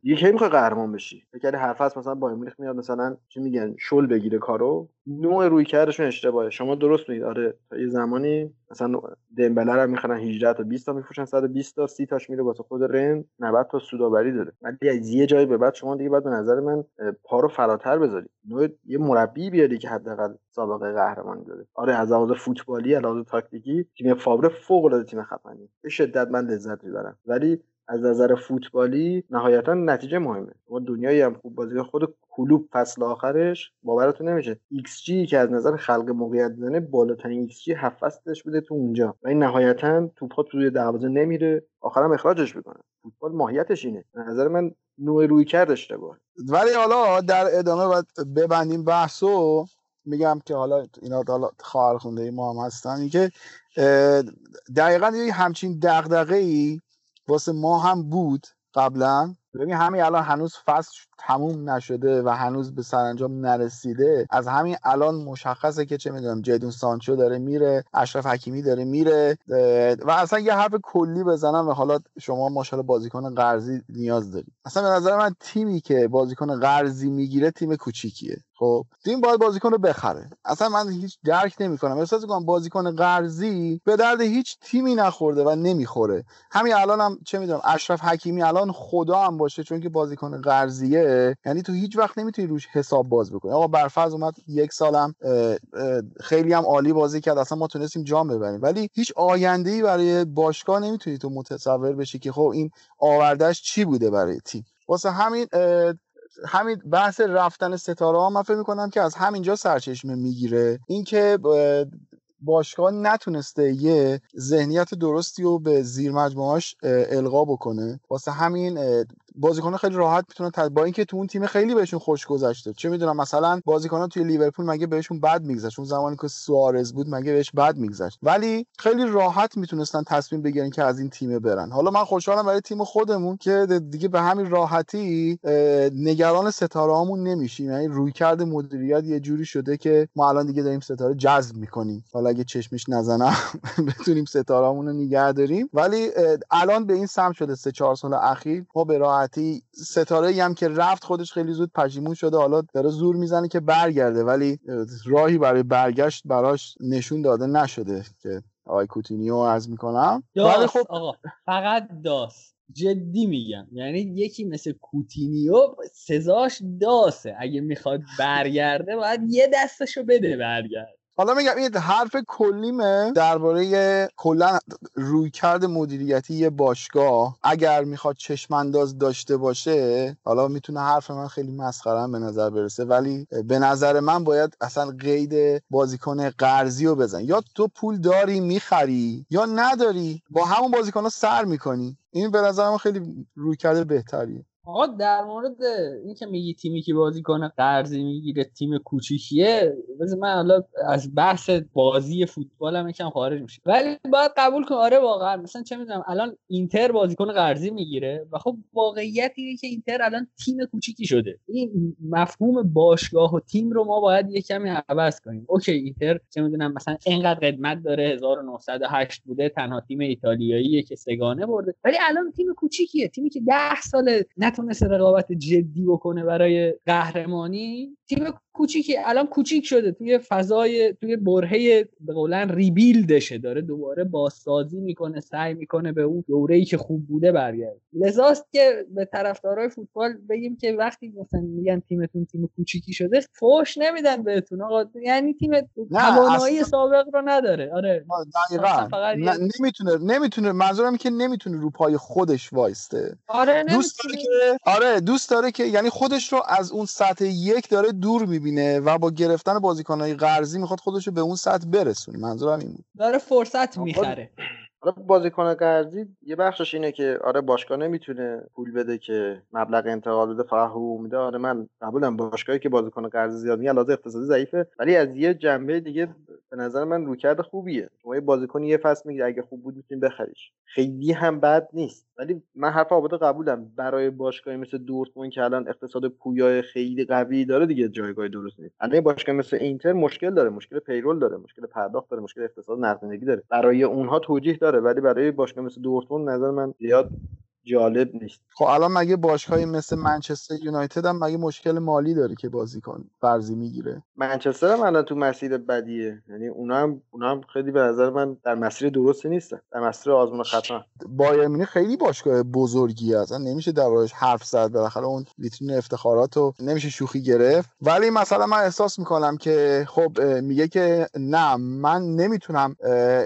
یکی می‌خواد قهرمان بشی. فکر هر فصل مثلا بایر مونیخ میاد مثلا چی میگن شل بگیره کارو. نوع روی کردشون اشتباهه. شما درست میگید آره تا یه زمانی مثلا دمبله رو می‌خرن 18 تا 20 تا میفروشن 120 تا 30 تاش میره واسه خود رن 90 تا سوداوری داره. ولی از یه جای به بعد شما دیگه باید به نظر من پا رو فراتر بذاری. نوع یه مربی بیاری که حداقل سابقه قهرمانی داره. آره از لحاظ فوتبالی از لحاظ تاکتیکی تیم فابره فوق العاده تیم خفنی به شدت من لذت می‌برم. ولی از نظر فوتبالی نهایتا نتیجه مهمه. ما دنیایی هم خوب بازی خود کلوپ فصل آخرش باورتون نمیشه. ایکس جی که از نظر خلق موقعیت می‌زنه بالاترین ایکس جی هفت فصلش بوده تو اونجا. و این نهایتا توپ توی دروازه نمیره. آخرم اخراجش می‌کنه. فوتبال ماهیتش اینه. به نظر من نوع روی کرد اشتباه ولی حالا در ادامه باید ببندیم بحثو میگم که حالا اینا حالا خواهر خونده ما هم هستن. که دقیقا یه همچین دغدغه ای واسه ما هم بود قبلا. ببین همین الان هنوز فصل تموم نشده و هنوز به سرانجام نرسیده. از همین الان مشخصه که چه می‌دونم جدون سانچو داره میره اشرف حکیمی داره میره و اصلا یه حرف کلی بزنم و حالا شما ماشاءالله بازیکن قرضی نیاز داری اصلا به نظر من تیمی که بازیکن قرضی می‌گیره تیم کوچیکیه. خب تیم باید بازیکن رو بخره. اصلا من هیچ درک نمی‌کنم. احساس می‌کنم بازیکن قرضی به درد هیچ تیمی نخورده و نمی‌خوره. همین الان هم چه می‌دونم اشرف حکیمی الان خدا هم باشه چون که بازیکن قرضیه یعنی تو هیچ وقت نمی‌تونی روش حساب باز بکنی. آقا برفرض اومد یک سالم خیلی هم عالی بازی کرد اصلا ما تونستیم جام ببریم. ولی هیچ آینده ای برای باشگاه نمی‌تونی تو متصور بشی که خب این آوردهش چی بوده برای تیم. واسه همین همین بحث رفتن ستاره ها من فکر می‌کنم که از همینجا سرچشمه می‌گیره. اینکه باشگاه نتونسته یه ذهنیت درستی رو به زیر مجموعاش القا بکنه. واسه همین بازیکنان خیلی راحت می‌تونن با اینکه تو اون تیم خیلی بهشون خوش گذشته. چه می‌دونم مثلا بازیکنان توی لیورپول مگه بهشون بد میگذشت؟ اون زمانی که سوارز بود مگه بهش بد میگذشت؟ ولی خیلی راحت می‌تونستن تصمیم بگیرن که از این تیم برن. حالا من خوشحالم برای تیم خودمون که دیگه به همین راحتی نگران ستاره هامون نمیشیم. یعنی روی کرد مدیریت یه جوری شده که ما الان دیگه داریم ستاره جذب می‌کنیم. حالا اگه چشمش نزنم بتونیم ستاره رو نگه داریم. ولی الان به این سمت شده سه چهار سال اخیر. ما به راحتی. ستاره ای هم که رفت خودش خیلی زود پشیمون شده. حالا داره زور می‌زنه که برگرده ولی راهی برای برگشت براش نشون داده نشده که آقای کوتینیو عرض می‌کنم. ولی خب آقا فقط داست. جدی میگم. یعنی یکی مثل کوتینیو سزاش داسه اگه می‌خواد برگرده باید یه دستشو بده برگرد. حالا میگم این حرف کلیمه درباره کلا رویکرد مدیریتی یه باشگاه اگر می‌خواد چشمانداز داشته باشه حالا می‌تونه حرف من خیلی مسخره به نظر برسه ولی به نظر من باید اصلا قید بازیکن قرضی رو بزن. یا تو پول داری می‌خری یا نداری با همون بازیکن سر می‌کنی. این به نظر من خیلی رویکرد بهتریه. آقا در مورد اینکه میگی تیمی که بازی کنه قرضی می‌گیره تیم کوچیکیه بذار من حالا از بحث بازی فوتبال هم یکم خارج میشه ولی باید قبول کن آره واقعا. مثلا چه می‌دونم الان اینتر بازیکن قرضی می‌گیره و خب واقعیت اینه که اینتر الان تیم کوچیکی شده. این مفهوم باشگاه و تیم رو ما باید یه کمی عوض کنیم. اوکی اینتر چه می‌دونم مثلا اینقدر قدمت داره 1908 بوده تنها تیم ایتالیاییه که سگانه برده. ولی الان تیم کوچیکیه. تیمی که 10 سال نتونست رقابت جدی بکنه برای قهرمانی تیم کوچیکی الان کوچیک شده توی فضای توی برهه به قولن ریبیلدشه داره دوباره بازسازی می‌کنه سعی می‌کنه به اون دوره‌ای که خوب بوده برگرده. لذاست که به طرفدارای فوتبال بگیم که وقتی مثلا میگن تیمتون تیم کوچیکی شده فوش نمیدن بهتون. آقا یعنی تیم توانایی سابق رو نداره. آره. نمی‌تونه نمی‌تونه منظورم که نمی‌تونه رو پای خودش وایسته. آره دوست داره که آره دوست داره که یعنی خودش رو از اون سطح یک داره دور می‌بینه و با گرفتن بازیکنهای قرضی می‌خواد خودش رو به اون سطح برسونه. منظورم این بود. داره فرصت می‌خره. حالا بازیکن قرضی یه بخشش اینه که آره باشگاه نمی‌تونه پول بده که مبلغ انتقال بده فقط حقوق میده. آره من قبولم باشگاهی که بازیکن قرضی زیاد میگه لازم اقتصادی ضعیفه ولی از یه جنبه دیگه به نظر من رویکرد خوبیه. شما یه بازیکن یه فصل می‌گیره اگه خوب بود می‌تونی بخریش. خیلی هم بد نیست. ولی من حرف آباد قبولم. برای باشگاهی مثل دورتموند که الان اقتصاد پویای خیلی قوی داره دیگه جایگاه درست نیست. الان باشگاه مثل اینتر مشکل داره. مشکل پیرول داره مشکل پرداخت داره مشکل اقتصاد نقدینگی داره. برای اونها توجیه داره ولی برای باشگاه مثل دورتموند نظر من زیاد جالب نیست. خب الان مگه باشگاهی مثل منچستر یونایتد هم مگه مشکل مالی داره که بازیکن فرضی می‌گیره؟ منچستر هم الان تو مسیر بدیه. یعنی اونا هم اونا هم خیلی به نظر من در مسیر درستی نیستن. در مسیر آزمون خطا. بایر مونیخ خیلی باشگاه بزرگی اصلا نمیشه دربارش حرف زد. بالاخره اون ویترین افتخارات رو نمیشه شوخی گرفت. ولی مثلا من احساس می‌کنم که خب میگه که نه من نمی‌تونم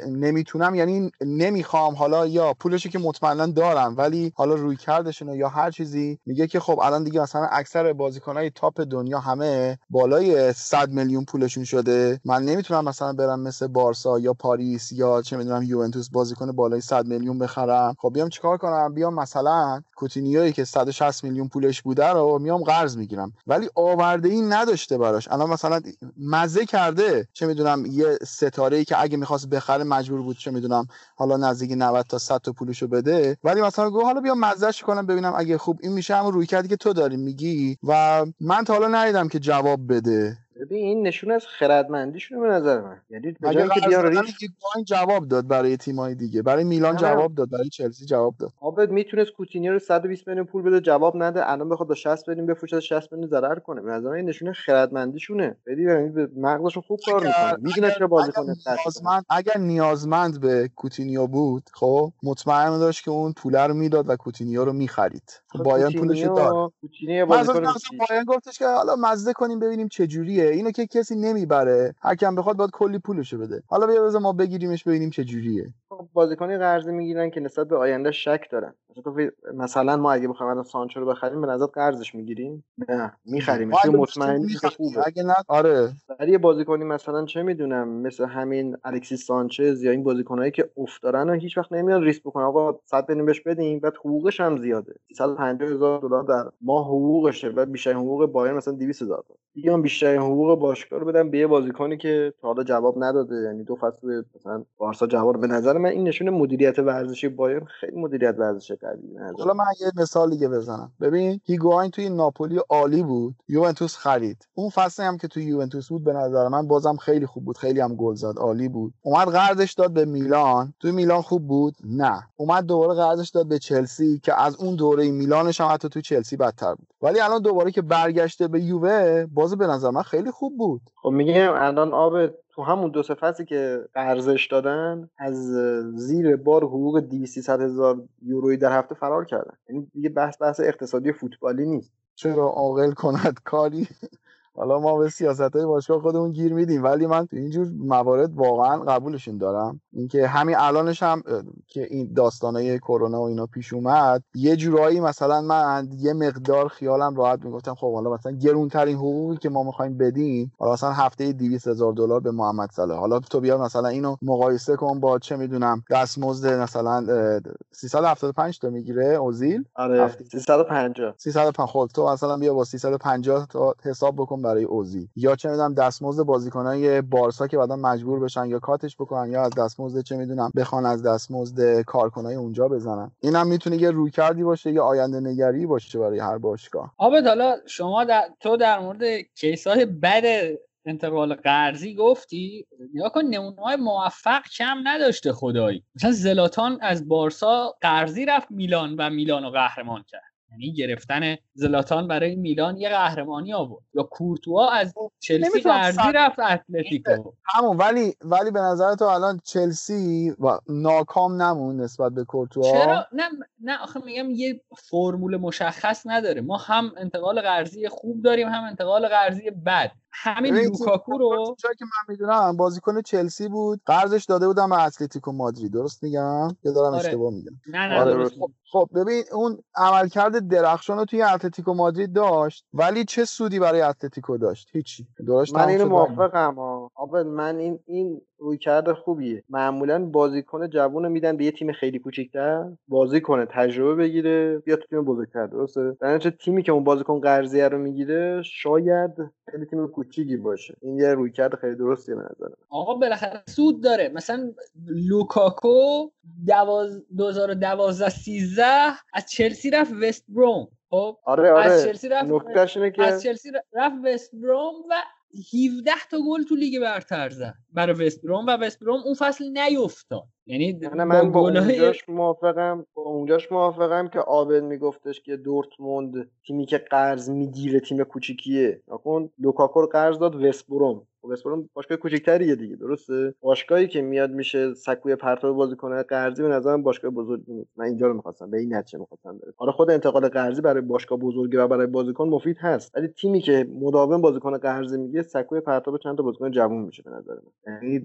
نمی‌تونم. یعنی نمی‌خوام. حالا یا پولشو که مطمئنا دارم ولی حالا روی کردشون یا هر چیزی میگه که خب الان دیگه مثلا اکثر بازیکنهای تاپ دنیا همه بالای 100 میلیون پولشون شده. من نمی‌تونم مثلا برم مثل بارسا یا پاریس یا چه می‌دونم یوونتوس بازیکن بالای 100 میلیون بخرم. خب بیام چیکار کنم؟ بیام مثلا کوتینیوی که 160 میلیون پولش بوده رو میام قرض می‌گیرم. ولی آورده ای نداشته براش. الان مثلا مزه کرده. چه می‌دونم یه ستاره ای که اگه می‌خواست بخره مجبور بود چه می‌دونم حالا نزدیک 90 تا 100 تا پولشو بده. ولی مثلا گفت حالا بیام مزهش کنم ببینم اگه خوب. این میشه همون روی کردی که تو داری میگی. و من تا حالا ندیدم که جواب بده. ببین این نشون از خردمندیشونه به نظر من. یعنی به جایی که بیان ریسک جواب داد برای تیمای دیگه. برای میلان جواب داد برای چلسی جواب داد. آبد می‌تونست کوتینیو رو 120 میلیون پول بده جواب نده الان بخواد با 60 میلیون بفروشه 60 میلیون ضرر کنه. به نظر این نشونه خردمندیشونه. بدی یعنی مغزشون خوب کار می‌کنه. می‌دونه چه بازیکن نیازمند اگر نیازمند به کوتینیو بود خب مطمئن داشت که اون پول رو می‌داد و کوتینیو رو می‌خرید. خب بایرن پولش داد. کوتینیو بازیکن بایرن گفتش که حالا مزه کنیم ببینیم چه جوریه اینو که کسی نمی‌بره هر کم بخواد باید کلی پولشو بده. حالا بیا بذار ما بگیریمش ببینیم چه جوریه. خب بازیکنی قرض می‌گیرن که نسبت به آینده شک دارن. مثلا ما اگه بخوایم الان سانچو رو بخریم به نظر قرضش می‌گیریم؟ نه می‌خریم. چون مطمئن خوبه. اگه نه آره. برای یه بازیکنی مثلا چه می‌دونم مثل همین الکسیس سانچز یا این بازیکنایی که افتارن و هیچ وقت نمیان ریسک بکنن. آقا 100 بدیم بهش بدیم بعد حقوقش هم زیاده. 350 هزار دلار در ماه حقوقشه بعد بیشتر حقوق بایرن مثلا 200 هزار هم بیشتر حقوق باشگاه رو بدم به یه بازیکنی که تا حالا جواب نداده. یعنی دو فصل مثلا بارسا جواب به نظر من این نشون مدیریت ورزشی بایرن خیلی مدیریت ورزشی قوی حالا من یه مثال دیگه بزنم. ببین هیگواین توی ناپولی عالی بود یوونتوس خرید. اون فصلی هم که توی یوونتوس بود به نظر من بازم خیلی خوب بود خیلی هم گل زد عالی بود. اومد قرضش داد به میلان. توی میلان خوب بود؟ نه. اومد دوباره قرضش داد به چلسی که از اون دوره میلانش هم حتی توی چلسی بدتر بود. ولی الان دوباره که برگشته به یووه باز به نظر من خیلی خوب بود. خب میگم الان آب تو همون دو سه که قرضش دادن از زیر بار حقوق 200 هزار یورویی در هفته فرار کردن. یعنی دیگه بحث بحث اقتصادی فوتبالی نیست. چرا عاقل کند کاری؟ حالا ما به سیاست های باشگاه خودمون گیر میدیم ولی من تو اینجور موارد واقعا قبولشون دارم. اینکه همین الانش هم که این داستانای کرونا و اینا پیش اومد یه جورایی مثلا من یه مقدار خیالم راحت می‌گفتم خب حالا مثلا گرونترین حقوقی که ما می‌خوایم بدیم حالا مثلا هفته 200 هزار دلار به محمد صلاح. حالا تو بیا مثلا اینو مقایسه کن با چه می‌دونم دستمزد مثلا 375 تا می‌گیره اوزیل؟ آره 350 350 خب تو مثلا بیا با 350 تا حساب بکن برای اوزی. یا چه می‌دونم دستمزد بازیکنای بارسا که بعدا مجبور بشن یا کاتش بکنن یا از دستمزد چه می‌دونم بخوان از دستمزد کارکنای اونجا بزنن. اینم می‌تونه یه رویکردی باشه یا آینده نگری باشه برای هر باشگاه. آبد حالا شما در... تو در مورد کیسای بد انتقال قرضی گفتی. یا کن نمونه موفق کم نداشته خدایی. مثلا زلاتان از بارسا قرضی رفت میلان و میلان رو قهرمان کرد. یعنی گرفتن زلاتان برای میلان یه قهرمانی آورد. یا کورتوا از خب، چلسی قرضی رفت اتلتیکو. همون ولی ولی به نظر تو الان چلسی و ناکام نمون نسبت به کورتوا. چرا؟ نه نه آخه میگم یه فرمول مشخص نداره. ما هم انتقال قرضی خوب داریم هم انتقال قرضی بد. همین لوکاکو رو چرا که من می‌دونم بازیکن چلسی بود. قرضش داده بودم به اتلتیکو مادرید. درست میگم؟ یا دارم آره. اشتباه میگم؟ نه نه آره درست. خب،, خب ببین اون عملکرد درخشان رو توی اتلتیکو مادرید داشت ولی چه سودی برای اتلتیکو داشت؟ هیچی. درست من اینو موافقم آبل من این این رویکرد خوبیه. معمولا بازیکن جوون میدن به یه تیم خیلی کوچیکتر بازی کنه تجربه بگیره بیا تو تیم بزرگتر درسته؟ در تیمی که اون بازیکن قرضیه رو می‌گیره شاید خیلی تیم کوچیکی باشه. این یه رویکرد خیلی درستیه به نظر آقا بالاخره سود داره. مثلا لوکاکو 2012 13 از چلسی رفت وست بروم خب؟ آره آره. از چلسی رفت که از چلسی رفت وست بروم و 17 تا گل تو لیگ برتر زد برای وست بروم و وست بروم اون فصل نیفتاد. یعنی من با اونجاش موافقم با اونجاش موافقم که آبل میگفتش که دورتموند تیمی که قرض می‌گیره تیم کوچیکیه. نکن لوکاکو قرض داد وست خب اسپرون باشگاه کوچیک‌تریه دیگه درسته؟ باشگاهی که میاد میشه سکوی پرتاب بازیکن قرضی به نظرم باشگاه بزرگی نیست. من اینجا رو می‌خواستم به این نتیجه می‌خواستم برسم حالا خود انتقال قرضی برای باشگاه بزرگی و برای بازیکن مفید هست ولی تیمی که مداوم بازیکن قرضی میگه سکوی پرتاب چند تا بازیکن جوون میشه به نظر من. یعنی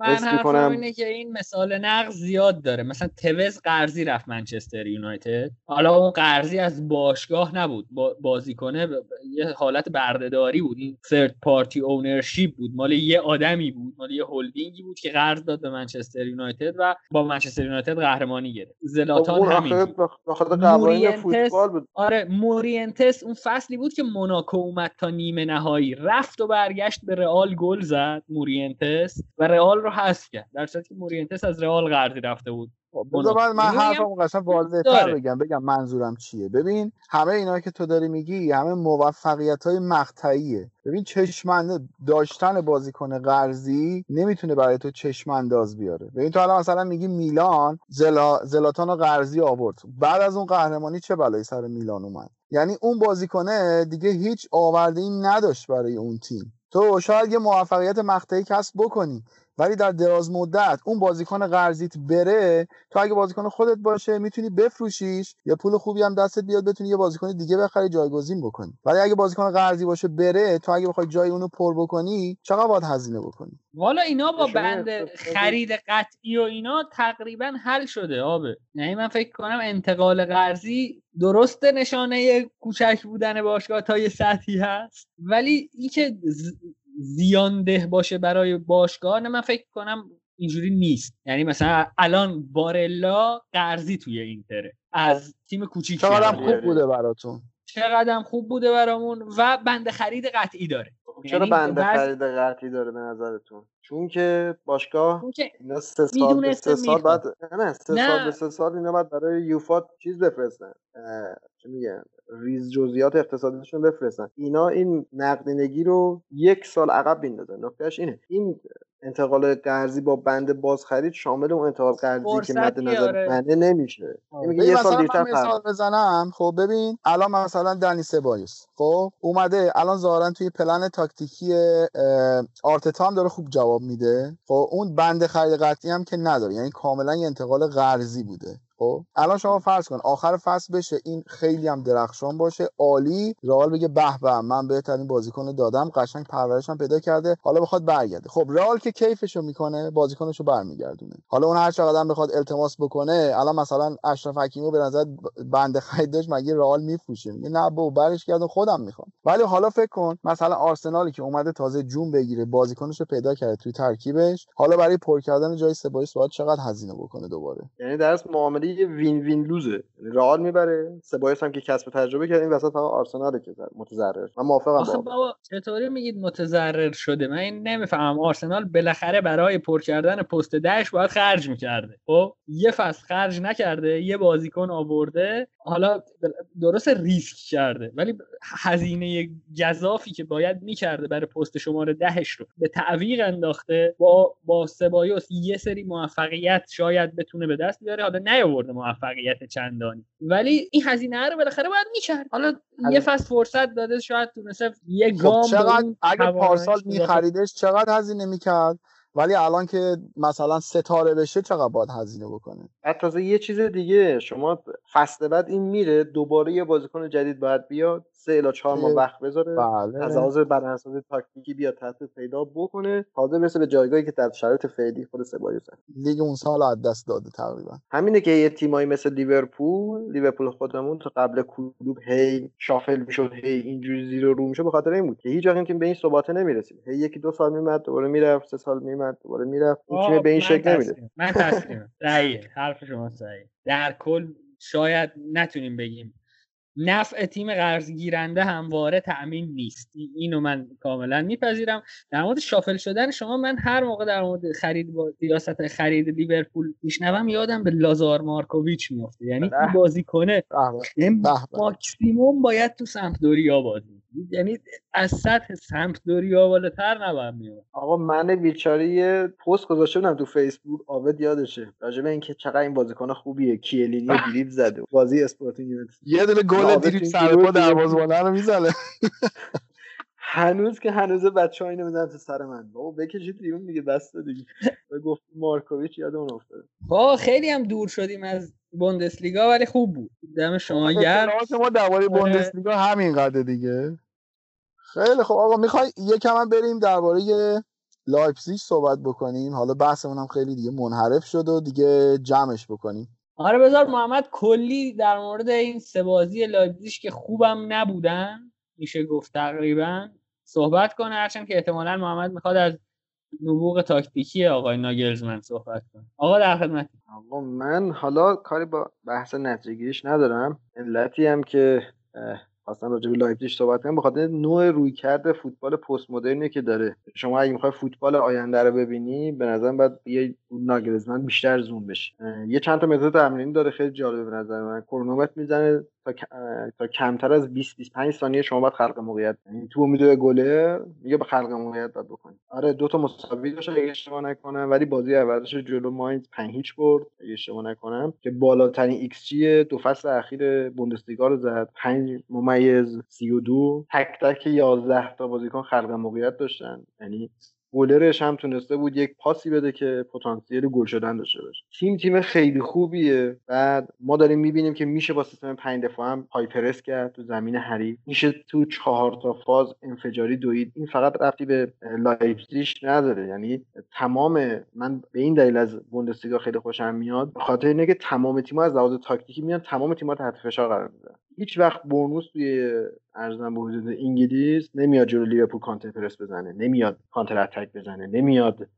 من حرفم اینه که این مثال نقض زیاد داره. مثلا توز قرضی رفت منچستر یونایتد. حالا اون قرضی از باشگاه نبود. بازیکنه یه حالت بردهداری بود. این ثرد پارتی اونر ممبرشیپ بود؟ مال یه آدمی بود مال یه هلدینگی بود که قرض داد به منچستر یونایتد و با منچستر یونایتد قهرمانی گرفت. زلاتان همین بود. فوتبال بود. آره مورینتس اون فصلی بود که موناکو اومد تا نیمه نهایی. رفت و برگشت به رئال گل زد مورینتس. و رئال رو حذف کرد. در صورتی که مورینتس از رئال قرضی رفته بود. بذار من حرفمو قشنگ واضح‌تر بگم بگم منظورم چیه. ببین همه اینا که تو داری میگی همه موفقیت های مقطعیه. ببین چشمند داشتن بازیکن قرضی نمی‌تونه برای تو چشم انداز بیاره. ببین تو الان مثلا میگی میلان زلا... زلاتان و قرضی آورد. بعد از اون قهرمانی چه بلایی سر میلان اومد؟ یعنی اون بازیکنه دیگه هیچ آورده ای نداشت برای اون تیم. تو شاید یه موفقیت مقطعی کسب بکنی. ولی در دراز مدت اون بازیکن قرضیت بره تو اگه بازیکن خودت باشه می‌تونی بفروشیش. یه پول خوبی هم دستت بیاد بتونی یه بازیکن دیگه بخری جایگزین بکنی. ولی اگه بازیکن قرضی باشه بره تو اگه بخوای جای اونو پر بکنی چقدر باید هزینه بکنی؟ والا اینا با بند خرید قطعی و اینا تقریبا حل شده آبه. یعنی من فکر کنم انتقال قرضی درست نشانه کوچک بودن باشگاه تا یه سطحی هست. ولی این که زیانده باشه برای باشگاه من فکر کنم اینجوری نیست. یعنی مثلا الان بارلا قرضی توی اینتره از تیم کوچیک چقدر خوب بوده براتون. چقدر خوب بوده برامون و بند خرید قطعی داره. چرا یعنی بند خرید قطعی داره به نظرتون؟ چون که باشگاه اینا سه سال به سه سال بعد نه سه سال به سه سال اینا بعد برای یوفا چیز بفرستن. چه میگن؟ ریز جزئیات اقتصادیشون بفرستن. اینا این نقدینگی رو یک سال عقب بیندازن نکتهش اینه. این انتقال قرضی با بند بازخرید شامل اون انتقال قرضی که مد نظر آره. منه نمیشه. میگه یه سال دیرتر مثال بزنم. خب ببین الان مثلا دنی سبایوس خب اومده الان ظاهرا توی پلن تاکتیکی آرتتا هم داره خوب جواب میده. خب اون بند خرید قطعی هم که نداره. یعنی کاملا یه انتقال قرضی بوده. خب الان شما فرض کن آخر فصل بشه این خیلی هم درخشان باشه. عالی. رئال بگه به به من بهترین بازیکن دادم. قشنگ پرورشم پیدا کرده. حالا بخواد برگرده. خب رئال که کیفشو می‌کنه بازیکنشو برمیگردونه. حالا اون هر چقدر بخواد التماس بکنه الان مثلا اشرف حکیمو به نظر بنده خریدش مگه رئال میفروشه؟ میگه نه بابا برش کردم خودم می‌خوام. ولی حالا فکر کن مثلا آرسنالی که اومده تازه جون بگیره بازیکنشو پیدا کرده توی ترکیبش حالا برای پر کردن جای سبایس باید چقدر هزینه بکنه دوباره؟ یعنی درس معامله یه وین وین لوزه. یعنی رئال می‌بره سبایس هم که کسب تجربه کرد این وسط فقط آرسنال که متضرر. من موافقم آخه بابا چطوری میگید متضرر شده؟ من این نمی‌فهمم. آرسنال بالاخره برای پر کردن پست دهش باید خرج می‌کرده. خب یه فصل خرج نکرده یه بازیکن آورده. حالا درست ریسک کرده ولی هزینه گذافی که باید می‌کرده برای پست شماره دهش رو به تعویق انداخته با با سبایوس یه سری موفقیت شاید بتونه به دست بیاره حالا نیاورده موفقیت چندانی. ولی این هزینه رو بالاخره باید می‌کرد. حالا یه فصل فرصت داده شاید تونسته یه خب، گام چقدر اگه پارسال میخریدش چقدر هزینه می‌کرد؟ ولی الان که مثلا ستاره بشه چقدر باید هزینه بکنه؟ تازه یه چیز دیگه شما فصل بعد این میره دوباره یه بازیکن جدید باید بیاد. سه الا چهار ماه وقت بذاره بله. از لحاظ بدنسازی تاکتیکی بیاد تحت پیدا بکنه تازه برسه به جایگاهی که در شرایط فعلی خود سبایوس لیگ اون سال از دست داده تقریبا. همینه که یه تیمایی مثل لیورپول لیورپول خودمون تا قبل کلوب هی شافل می‌شد هی اینجوری زیر رو می‌شد به خاطر این بود که هیچ وقت تیم به این ثبات نمی‌رسید هی یکی دو سال میمد دوباره می‌رفت سه سال میمد دوباره می‌رفت. این تیم به این شکل نمیره من تسلیم حرف شما صحیح در کل شاید نتونیم بگیم نفع تیم قرض گیرنده همواره تأمین نیست. اینو من کاملا میپذیرم. در مورد شافل شدن شما من هر موقع در مورد خرید با سیاست خرید لیورپول میشنوم یادم به لازار مارکوویچ میفته یعنی این بازی کنه یعنی ماکسیموم باید تو سمپدوریا بازی یعنی از سطح سمپدوریا بالاتر نباید میاد آقا من بیچاره یه پست گذاشته بودم تو فیسبوک عابد یادشه. راجع به اینکه چقدر این بازیکن خوبیه. کیلینی دریبل زده بازی اسپورتینگ یه دونه گل دریبل سر پا دروازه‌بان رو می‌زنه. هنوز که هنوز بچه ها اینو می‌زنن تو سر من. بابا بکشید بیرون دیگه بس دیگه. گفت مارکوویچ یادمون افتاد با خیلی هم دور شدیم از بوندسلیگا ولی خوب بود. دم شما گرم. ما درباره بوندسلیگا همین قدر دیگه. خیلی خب آقا می‌خوای یکم هم بریم درباره لایپزیگ صحبت بکنیم؟ حالا بحثمون هم خیلی دیگه منحرف شد و دیگه جمعش بکنیم. آره بذار محمد کلی در مورد این سه بازی لایپزیگ که خوبم نبودن میشه گفت تقریبا صحبت کنه. هرچند که احتمالا محمد می‌خواد از نبوغ تاکتیکی آقای ناگلزمن صحبت کنه. آقا در خدمت. آقا من حالا کاری با بحث نتیجه‌گیریش ندارم. علتی هم که خواستم راجع به لایپزیگ صحبت کنم بخاطر نوع رویکرد فوتبال پست مدرنی که داره. شما اگه می‌خوای فوتبال آینده رو ببینی به نظرم باید رو ناگلزمن بیشتر زوم بشه. یه چند تا متد تمرینی داره خیلی جالب به نظر من. کرونومتر می‌زنه تا, کمتر از 20 25 ثانیه شما باید خلق موقعیت یعنی تو میدوه گله میگه به خلق موقعیت باید بکنی آره دو تا مساوی داشت اگه اشتباه نکنم ولی بازی اولش جلو ماینز 5 هیچ برد اگه اشتباه نکنم که بالاترین XG دو فصل اخیر بوندسلیگا رو زد. 5 ممیز 32 تک تک 11 تا بازیکن خلق موقعیت داشتن. یعنی گلرش هم تونسته بود یک پاسی بده که پتانسیل گل شدن داشته باشه. تیم تیم خیلی خوبیه. بعد ما داریم می‌بینیم که میشه با سیستم پنج دفاع هم high press کرد تو زمین حریف. میشه تو چهار تا فاز انفجاری دوید. این فقط ربطی به لایپزیگ نداره. یعنی تمام من به این دلیل از بوندسلیگا خیلی خوشم میاد. به خاطر که تمام تیم‌ها از لحاظ تاکتیکی میان تمام تیم‌ها تحت فشار قرار میدن. هیچ وقت بورنموث توی عرضم به حضورت انگلیس نمیاد جلو لیورپول counter press بزنه نمیاد counter attack بزنه نمیاد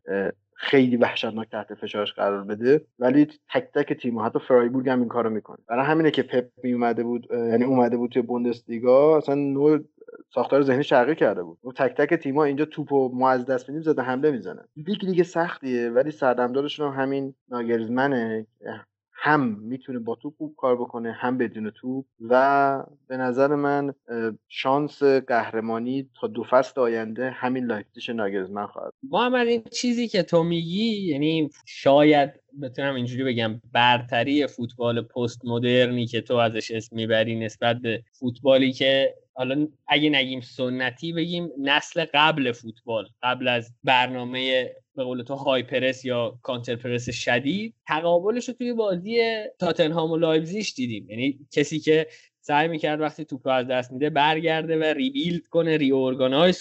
خیلی وحشتناک تحت فشارش قرار بده. ولی تک تک تیم حتی فرایبورگ هم این کارو می‌کنه. برای همینه که پپ می اومده بود یعنی اومده بود توی بوندسلیگا اصلا نوع ساختار ذهنی تغییر کرده بود. و تک تک تیم‌ها اینجا توپو ما از دست میدیم ضد حمله می‌زنن. لیگ لیگ سختیه ولی سردمدارشون هم همین ناگلزمنه هم می‌تونه با توپ خوب کار بکنه هم بدون توپ و به نظر من شانس قهرمانی تا دو فصل آینده همین لایپزیگ ناگلزمن خواهد محمد این چیزی که تو میگی یعنی شاید بتونم اینجوری بگم برتری فوتبال پست مدرنی که تو ازش اسم می‌بری نسبت به فوتبالی که حالا اگه نگیم سنتی بگیم نسل قبل فوتبال قبل از برنامه به قول تو high press یا counter press شدید تقابلش رو توی بازی تاتنهام و لایپزیش دیدیم. یعنی کسی که سعی می‌کرد وقتی توپ رو از دست میده برگرده و rebuild کنه re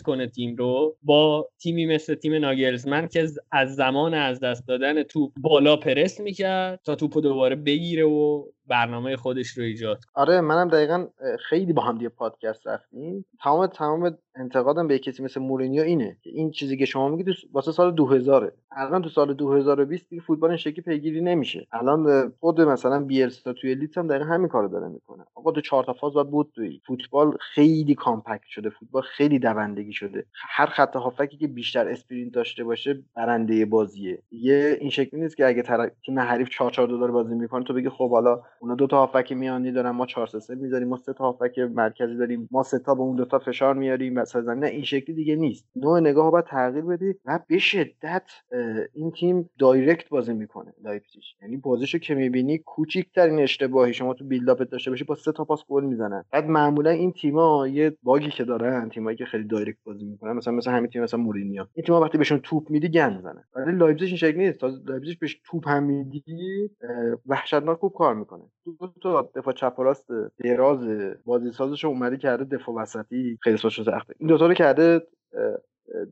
کنه تیم رو با تیمی مثل تیم ناگلزمن که از زمان از دست دادن توپ بالا پرس می‌کرد تا توپ رو دوباره بگیره و برنامه خودش رو ایجاد آره منم دقیقا خیلی با هم دیگه پادکست رفتیم. تمام تمام انتقادم به کسی مثل مورینیو اینه که این چیزی که شما میگید واسه سال 2000 الان تو سال 2020 دیگه فوتبال این شکلی پیگیری نمیشه. الان خود مثلا بیلسا توی لیدز هم دقیقا همین کارو داره می‌کنه. آقا تو چهار تا فاز باید بود توی فوتبال خیلی compact شده. فوتبال خیلی دوندگی شده. هر خط هافبکی که بیشتر sprint داشته باشه برنده بازیه. یه این شکلی نیست که اگه تیم حریف 4 4 دو داره بازی می‌کنه تو بگی خب حالا اونا دو تا هافبک میانی دارن ما 4 3 می‌ذاریم ما سه تا هافبک مرکزی داریم ما سه تا به اون دو تا فشار میاریم وسط زمین این شکلی دیگه نیست. نوع نگاه باید تغییر بدی و به شدت این تیم direct بازی می‌کنه لایپزیگ یعنی بازیشو که می‌بینی کوچیکترین اشتباهی شما تو build-up داشته باشی با سه تا پاس گل می‌زنن. بعد معمولا این تیم‌ها یه باگی که دارن تیمایی که خیلی direct بازی می‌کنن مثلا مثلا همین تیم مثلا مورینیو. این تیم‌ها وقتی بهشون توپ میدی گند می‌زنن. ولی لایپزیگ این شکلی نیست. لایپزیگ بهش توپ هم میدی وحشتناک خوب کار می‌کنه. دو تا دفاع چپ و راست دراز بازی سازش اومده کرده دفاع وسطی خیلی سخته. این دو تا رو کرده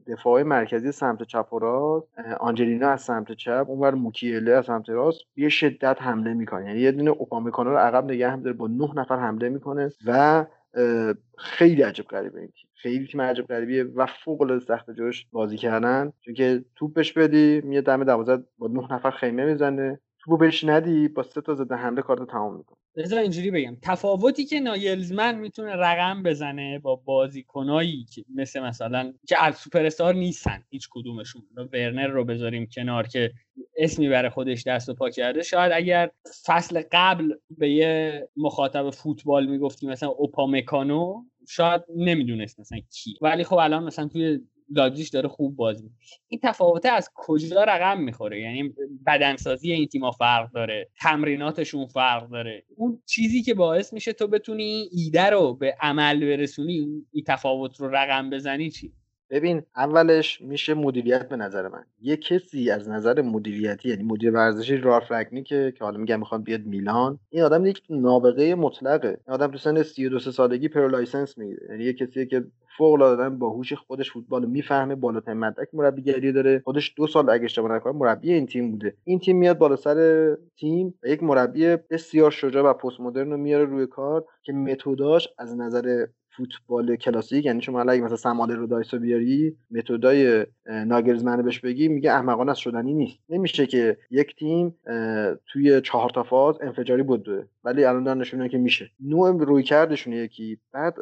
دفاع مرکزی سمت چپ و راست آنجلینا از سمت چپ اونور موکیله از سمت راست. یه شدت حمله می‌کنه. یعنی یه دونه اوپامیکانو رو عقب نگه هم داره با نه نفر حمله می‌کنه و خیلی عجب غریبه این تیم. خیلی تیم عجب غریبیه و فوق العاده سخت جوش بازی کردن. چون که توپش بدی میاد دم دروازه با نه نفر خیمه می‌زنه. توپو بهش ندی با سه تا ضد حمله کارت تمام می‌کنه بذار اینجوری بگم. تفاوتی که ناگلزمن می‌تونه رقم بزنه با بازیکنایی که مثل مثلا که از سوپر استار نیستن هیچ کدومشون. ورنر رو بذاریم کنار که اسمی برای خودش دست و پا کرده. شاید اگر فصل قبل به یه مخاطب فوتبال می‌گفتیم مثلا اوپامکانو شاید نمی‌دونست مثلا کی. ولی خب الان مثلا توی لایپزیگ داره خوب بازی این تفاوته از کجا رقم می‌خوره؟ یعنی بدنسازی این تیم‌ها فرق داره تمریناتشون فرق داره. اون چیزی که باعث میشه تو بتونی ایده رو به عمل برسونی این تفاوت رو رقم بزنی چی؟ ببین اولش میشه مدیریت به نظر من. یه کسی از نظر مدیریتی یعنی مدیر ورزشی رالف که که حالا میگم می‌خواد بیاد میلان این آدم یک نابغه مطلقه. این آدم تو سن 32 سالگی pro license می‌گیره. یعنی یه کسی که فوق العاده باهوش خودش فوتبال می‌فهمه بالاترین مدرک مربیگری داره. خودش دو سال اگه اشتباه نکنم مربی این تیم بوده. این تیم میاد بالا سر تیم و یک مربی بسیار شجاع و پست مدرن رو میاره روی کار که متداش از نظر فوتبال کلاسیک یعنی شما اگه مثلا سماله رو دایسو بیاری متدای ناگرزمن بهش بگی میگه احمقانه از شدنی نیست. نمیشه که یک تیم توی چهار تا فاز انفجاری بوده ولی الان دارن نشون که میشه. نوع روی کردشون یکی. بعد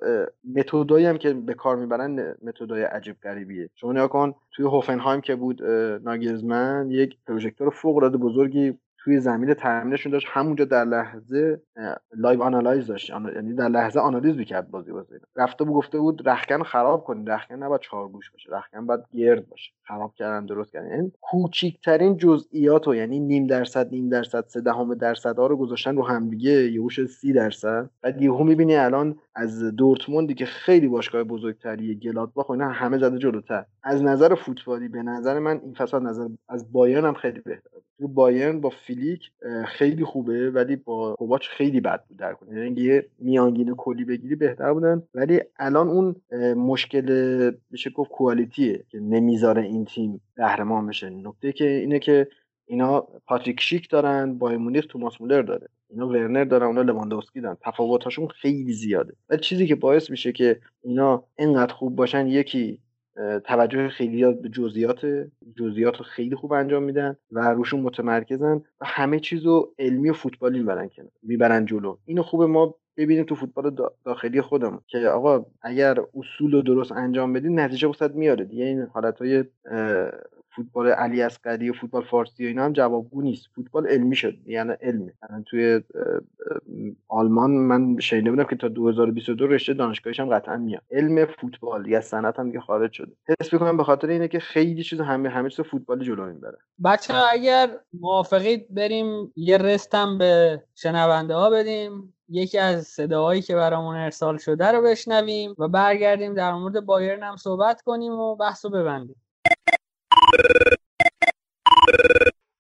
متدایی هم که به کار می‌برن متدای عجیب غریبیه. شما نگاه کن توی هوفنهایم که بود ناگلزمن یک پروژکتور فوق العاده بزرگی توی زمین تمرینشون داشت همونجا در لحظه live analyze داشت. یعنی در لحظه آنالیز می‌کرد بازی بازی رفته بود گفته بود رختکن خراب کنید رختکن نباید چهارگوش باشه. رختکن باید گرد باشه. خراب کردن درست کردن. یعنی کوچیکترین جزئیات و یعنی نیم درصد نیم درصد سه دهم درصد ها رو گذاشتن رو همدیگه یهو شد سی درصد. بعد یهو می‌بینی الان از دورتموندی که خیلی باشگاه بزرگتری گلادباخ اینا همه زده جلوتر. از نظر فوتبالی به نظر من این فصل نظر از بایرن هم خیلی بهتره. بایرن با فلیک خیلی خوبه ولی با کوواچ خیلی بد بود در کنه. یعنی یه میانگین کلی بگیری بهتر بودن. ولی الان اون مشکل میشه گفت کوالیتیه که نمی‌ذاره این تیم قهرمان بشه. نکته که اینه که اینا پاتریک شیک دارن با مونیخ توماس مولر داره. اینا ورنر دارن اونا لواندوفسکی دارن. تفاوتاشون خیلی زیاده. ولی چیزی که باعث میشه که اینا اینقدر خوب باشن یکی توجه خیلی به جزئیات جزئیات رو خیلی خوب انجام میدن و روشون متمرکزن و همه چیز رو علمی و فوتبالی می‌برن کنار می‌برن جلو. اینو خوبه ما ببینیم تو فوتبال داخلی خودمون که آقا اگر اصول رو درست انجام بدید نتیجه واسط میاره دیگه. این حالتهای فوتبال علی اصغری و فوتبال فارسی و اینا هم جوابگو نیست. فوتبال علمی شد یعنی علمی. یعنی توی آلمان من شنیده بودم که تا 2022 رشته دانشگاهیش هم قطعا میاد. علم فوتبال یا صنعت هم دیگه خارج شده. حس می‌کنم به خاطر اینه که خیلی چیز همه همه چیز فوتبالی جلو می‌بره. بچه اگر موافقید بریم یه رستم به شنونده ها بدیم. یکی از صداهایی که برامون ارسال شده رو بشنویم و برگردیم در مورد بایرن هم صحبت کنیم و بحث ببندیم.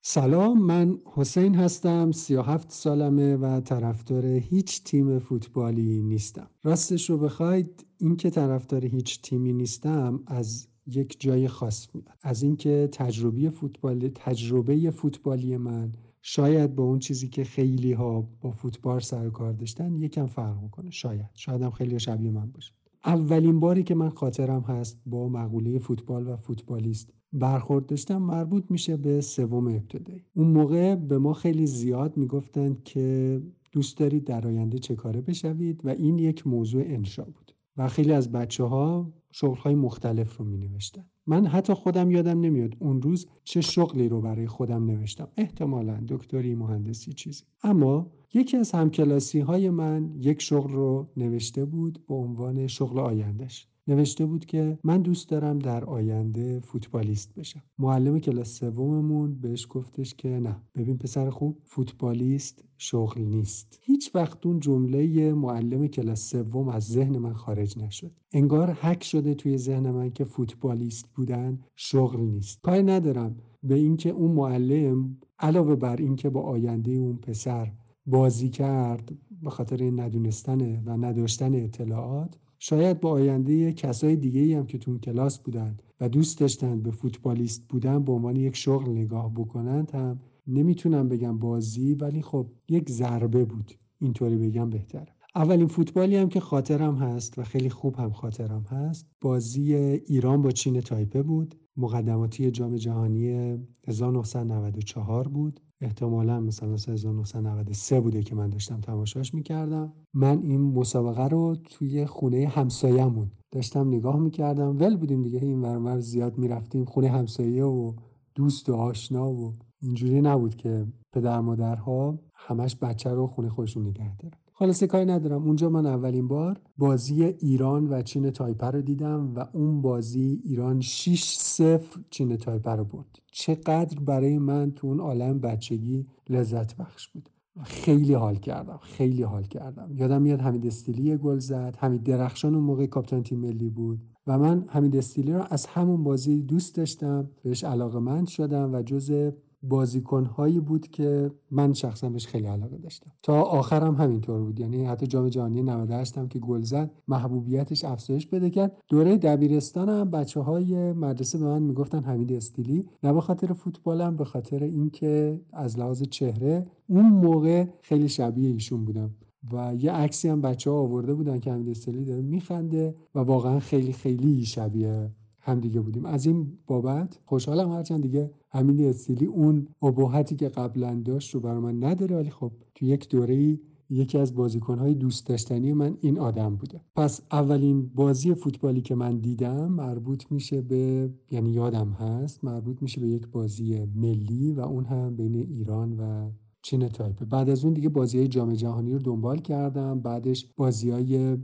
سلام من حسین هستم 37 سالمه و طرفدار هیچ تیم فوتبالی نیستم. راستش رو بخواید اینکه طرفدار هیچ تیمی نیستم از یک جای خاص میاد از اینکه تجربه فوتبال تجربه فوتبالی من شاید با اون چیزی که خیلی ها با فوتبال سر کار داشتن یکم فرق می‌کنه شاید. شاید هم خیلی شبیه من باشه. اولین باری که من خاطرم هست با مقوله فوتبال و فوتبالیست برخورد داشتم مربوط میشه به سوم ابتدایی. اون موقع به ما خیلی زیاد می‌گفتند که دوست دارید در آینده چه کاره بشوید و این یک موضوع انشا بود و خیلی از بچه ها شغل های مختلف رو می نوشتن. من حتی خودم یادم نمیاد اون روز چه شغلی رو برای خودم نوشتم. احتمالا دکتری مهندسی چیزی. اما یکی از همکلاسی های من یک شغل رو نوشته بود به عنوان شغل آیندهش. نوشته بود که من دوست دارم در آینده فوتبالیست بشم. معلم کلاس سوممون بهش گفتش که نه ببین پسر خوب فوتبالیست شغل نیست. هیچ وقت اون جمله معلم کلاس سوم از ذهن من خارج نشد. انگار حک شده توی ذهن من که فوتبالیست بودن شغل نیست. کاری ندارم به اینکه اون معلم علاوه بر اینکه با آینده اون پسر بازی کرد به خاطر ندونستن و نداشتن اطلاعات شاید با آینده کسای دیگه ای هم که تو کلاس بودن و دوست داشتند به فوتبالیست بودن به عنوان یک شغل نگاه بکنند هم نمی‌تونم بگم بازی ولی خب یک ضربه بود. اینطوری بگم بهتره. اولین فوتبالی هم که خاطرم هست و خیلی خوب هم خاطرم هست بازی ایران با چین تایپه بود. مقدماتی جام جهانی 1994 بود. احتمالا مثلا 1993 بوده که من داشتم تماشاش می‌کردم. من این مسابقه رو توی خونه همسایهمون داشتم نگاه می‌کردم. ول بودیم دیگه این ورمر زیاد می‌رفتیم خونه همسایه و دوست و آشنا و اینجوری نبود که پدر مادرها همش بچه رو خونه خودشون نگه دارن. خلاصه کاری ندارم. اونجا من اولین بار بازی ایران و چین تایپه رو دیدم و اون بازی ایران 6 0 چین تایپه رو برد. چقدر برای من تو اون عالم بچگی لذت بخش بود. خیلی حال کردم خیلی حال کردم. یادم میاد حمید استیلی گل زد حمید درخشان اون موقع کاپیتان تیم ملی بود و من حمید استیلی رو از همون بازی دوست داشتم بهش علاقه مند شدم و جز بازیکنهایی بود که من شخصا بهش خیلی علاقه داشتم. تا آخرم همینطور بود. یعنی حتی جام جهانی 98 هم که گل زد محبوبیتش افزایش پیدا کرد. دوره دبیرستانم بچه های مدرسه به من می‌گفتن حمید استیلی. نه به خاطر فوتبالم به خاطر اینکه از لحاظ چهره اون موقع خیلی شبیه ایشون بودم. و یه عکسی هم بچه ها آورده بودن که حمید استیلی داره میخنده و واقعا خیلی خیلی شبیه همدیگه بودیم. از این بابت خوشحالم هرچند دیگه همین استیلی اون ابهتی که قبلا داشت رو برای من نداره ولی خب تو یک دوره یکی از بازیکنهای دوست داشتنی من این آدم بوده. پس اولین بازی فوتبالی که من دیدم مربوط میشه به یعنی یادم هست مربوط میشه به یک بازی ملی و اون هم بین ایران و چین تایپه. بعد از اون دیگه بازی های جام جهانی رو دنبال کردم. بعدش بازی های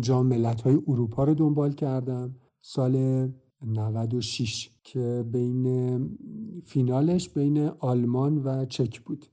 جام ملت های اروپا رو دنبال کردم. سال 96 که بین فینالش بین آلمان و چک بود.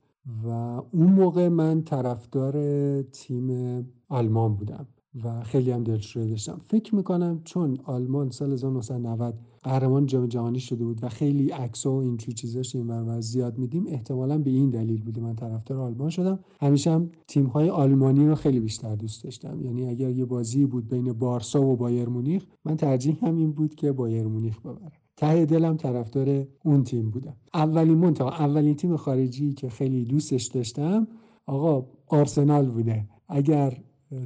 و اون موقع من طرفدار تیم آلمان بودم و خیلی هم دلشوره داشتم. فکر می‌کنم چون آلمان سال 1990 قهرمان جام جهانی شده بود و خیلی عکس و اینجور چیزاش این و زیاد میدیم. احتمالا به این دلیل بوده من طرفدار آلمان شدم. همیشه هم تیم های آلمانی رو خیلی بیشتر دوست داشتم. یعنی اگر یه بازی بود بین بارسا و بایر مونیخ من ترجیح هم این بود که بایر مونیخ ببره ته دلم طرفدار اون تیم بودم اولین منتها اولین تیم خارجی که خیلی دوستش داشتم آقا آرسنال بوده. اگر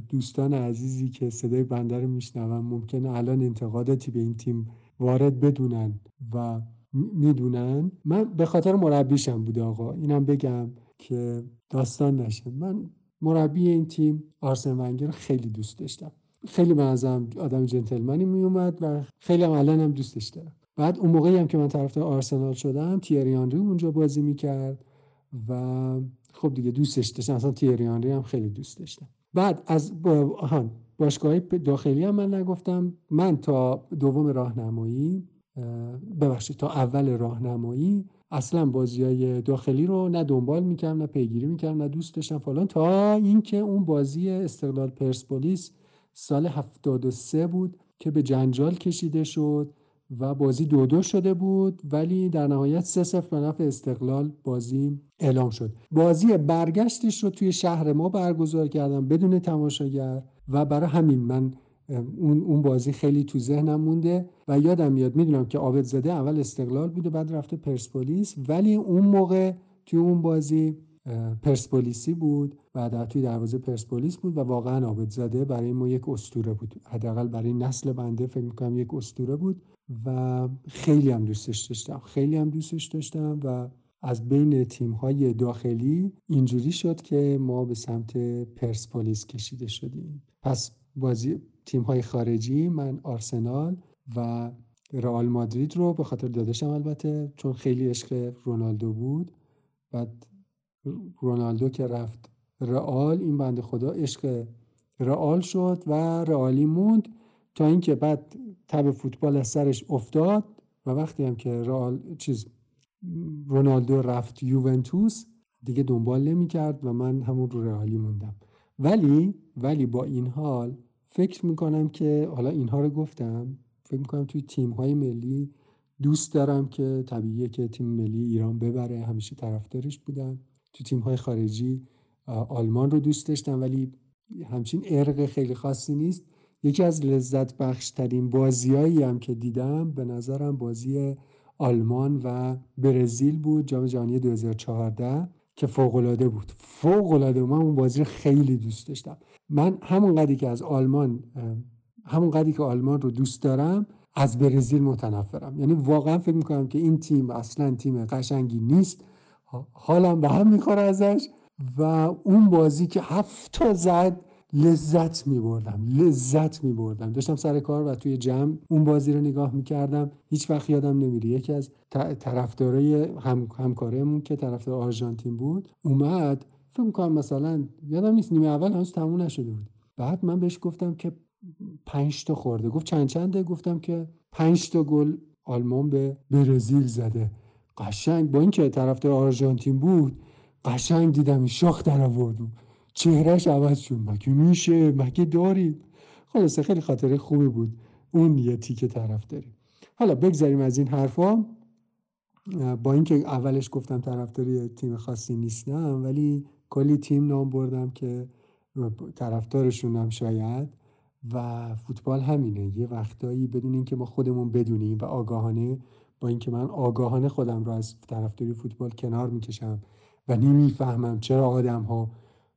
دوستان عزیزی که صدای بنده رو میشنون ممکنه الان انتقاداتی به این تیم وارد بدونن و می‌دونن. من به خاطر مربیشم بوده آقا. اینم بگم که داستان نشه. من مربی این تیم آرسن ونگر خیلی دوست داشتم. خیلی به آدم جنتلمنی میومد و خیلی هم الان هم دوستش دارم. بعد اون موقعی هم که من طرفدار آرسنال شدم تیری آنری اونجا بازی می‌کرد و خب دیگه دوستش داشتم. اصلا تیری آنری هم خیلی دوست داشتم. بعد از با... باشگاه داخلی هم من نگفتم. من تا دوم راهنمایی ببخشید تا اول راهنمایی اصلا بازی های داخلی رو نه دنبال می‌کردم نه پیگیری می‌کردم نه دوست داشتم فلان. تا اینکه اون بازی استقلال پرسپولیس سال 73 بود که به جنجال کشیده شد و بازی دو دو شده بود ولی در نهایت سه صفر به نفع استقلال بازی اعلام شد. بازی برگشتش رو توی شهر ما برگزار کردم بدون تماشاگر. و برای همین من اون اون بازی خیلی تو ذهنم مونده و یادم میاد می‌دونم که عابد زده اول استقلال بوده بعد رفته پرسپولیس. ولی اون موقع توی اون بازی پرسپولیسی بود و در توی دروازه پرسپولیس بود و واقعا عابد زده برای ما یک استوره بود. حداقل برای نسل بنده فکر می‌کنم یک استوره بود و خیلی هم دوستش داشتم. خیلی هم دوستش داشتم و از بین تیم های داخلی اینجوری شد که ما به سمت پرسپولیس کشیده شدیم. پس بازی تیم های خارجی من آرسنال و رئال مادرید رو به خاطر داداشم البته چون خیلی عشق رونالدو بود. بعد رونالدو که رفت رئال این بنده خدا عشق رئال شد و رئالی موند. تا اینکه بعد تب فوتبال از سرش افتاد و وقتی هم که رئال چیز رونالدو رفت یوونتوس دیگه دنبال نمی کرد و من همون رو رئالی موندم. ولی ولی با این حال فکر می‌کنم که حالا اینها رو گفتم فکر می‌کنم توی تیم های ملی دوست دارم که طبیعیه که تیم ملی ایران ببره. همیشه طرفدارش بودم. تو تیم های خارجی آلمان رو دوست داشتم ولی همچین ارق خیلی خاصی نیست. یکی از لذت بخشترین بازیایی هم که دیدم به نظرم بازی آلمان و برزیل بود. جام جهانی 2014 که فوق العاده بود. فوق العاده من اون بازی خیلی دوست داشتم. من همون قدری که از آلمان همون قدری که آلمان رو دوست دارم از برزیل متنفرم. یعنی واقعا فکر می‌کنم که این تیم اصلا تیم قشنگی نیست. حالم به هم می‌خوره ازش. و اون بازی که هفت تا زد لذت می بردم لذت می بردم داشتم سر کار و توی جمع اون بازی رو نگاه می کردم هیچ وقت یادم نمیره. یکی از طرفدارای هم همکارمون که طرفدار آرژانتین بود اومد. فکر کنم مثلا یادم نیست نیمه اول هنوز تموم نشده بود. بعد من بهش گفتم که پنج تا خورده. گفت چند چنده؟ گفتم که پنج تا گل آلمان به برزیل زده. قشنگ با اینکه طرفدار آرژانتین بود قشنگ دیدم شاخ در آوردم. چهرهش عوض شد. مگه میشه؟ مگه داریم خلاصه خیلی خاطره خوبی بود. اون یه تیکه طرف داریم حالا بگذاریم از این حرفا. با اینکه اولش گفتم طرفداری تیم خاصی نیستم ولی کلی تیم نام بردم که طرفدارشونم شاید. و فوتبال همینه. یه وقتایی بدون اینکه ما خودمون بدونیم و آگاهانه با اینکه من آگاهانه خودم رو از طرفداری فوتبال کنار می‌کشم و نمی‌فهمم چرا آدم ها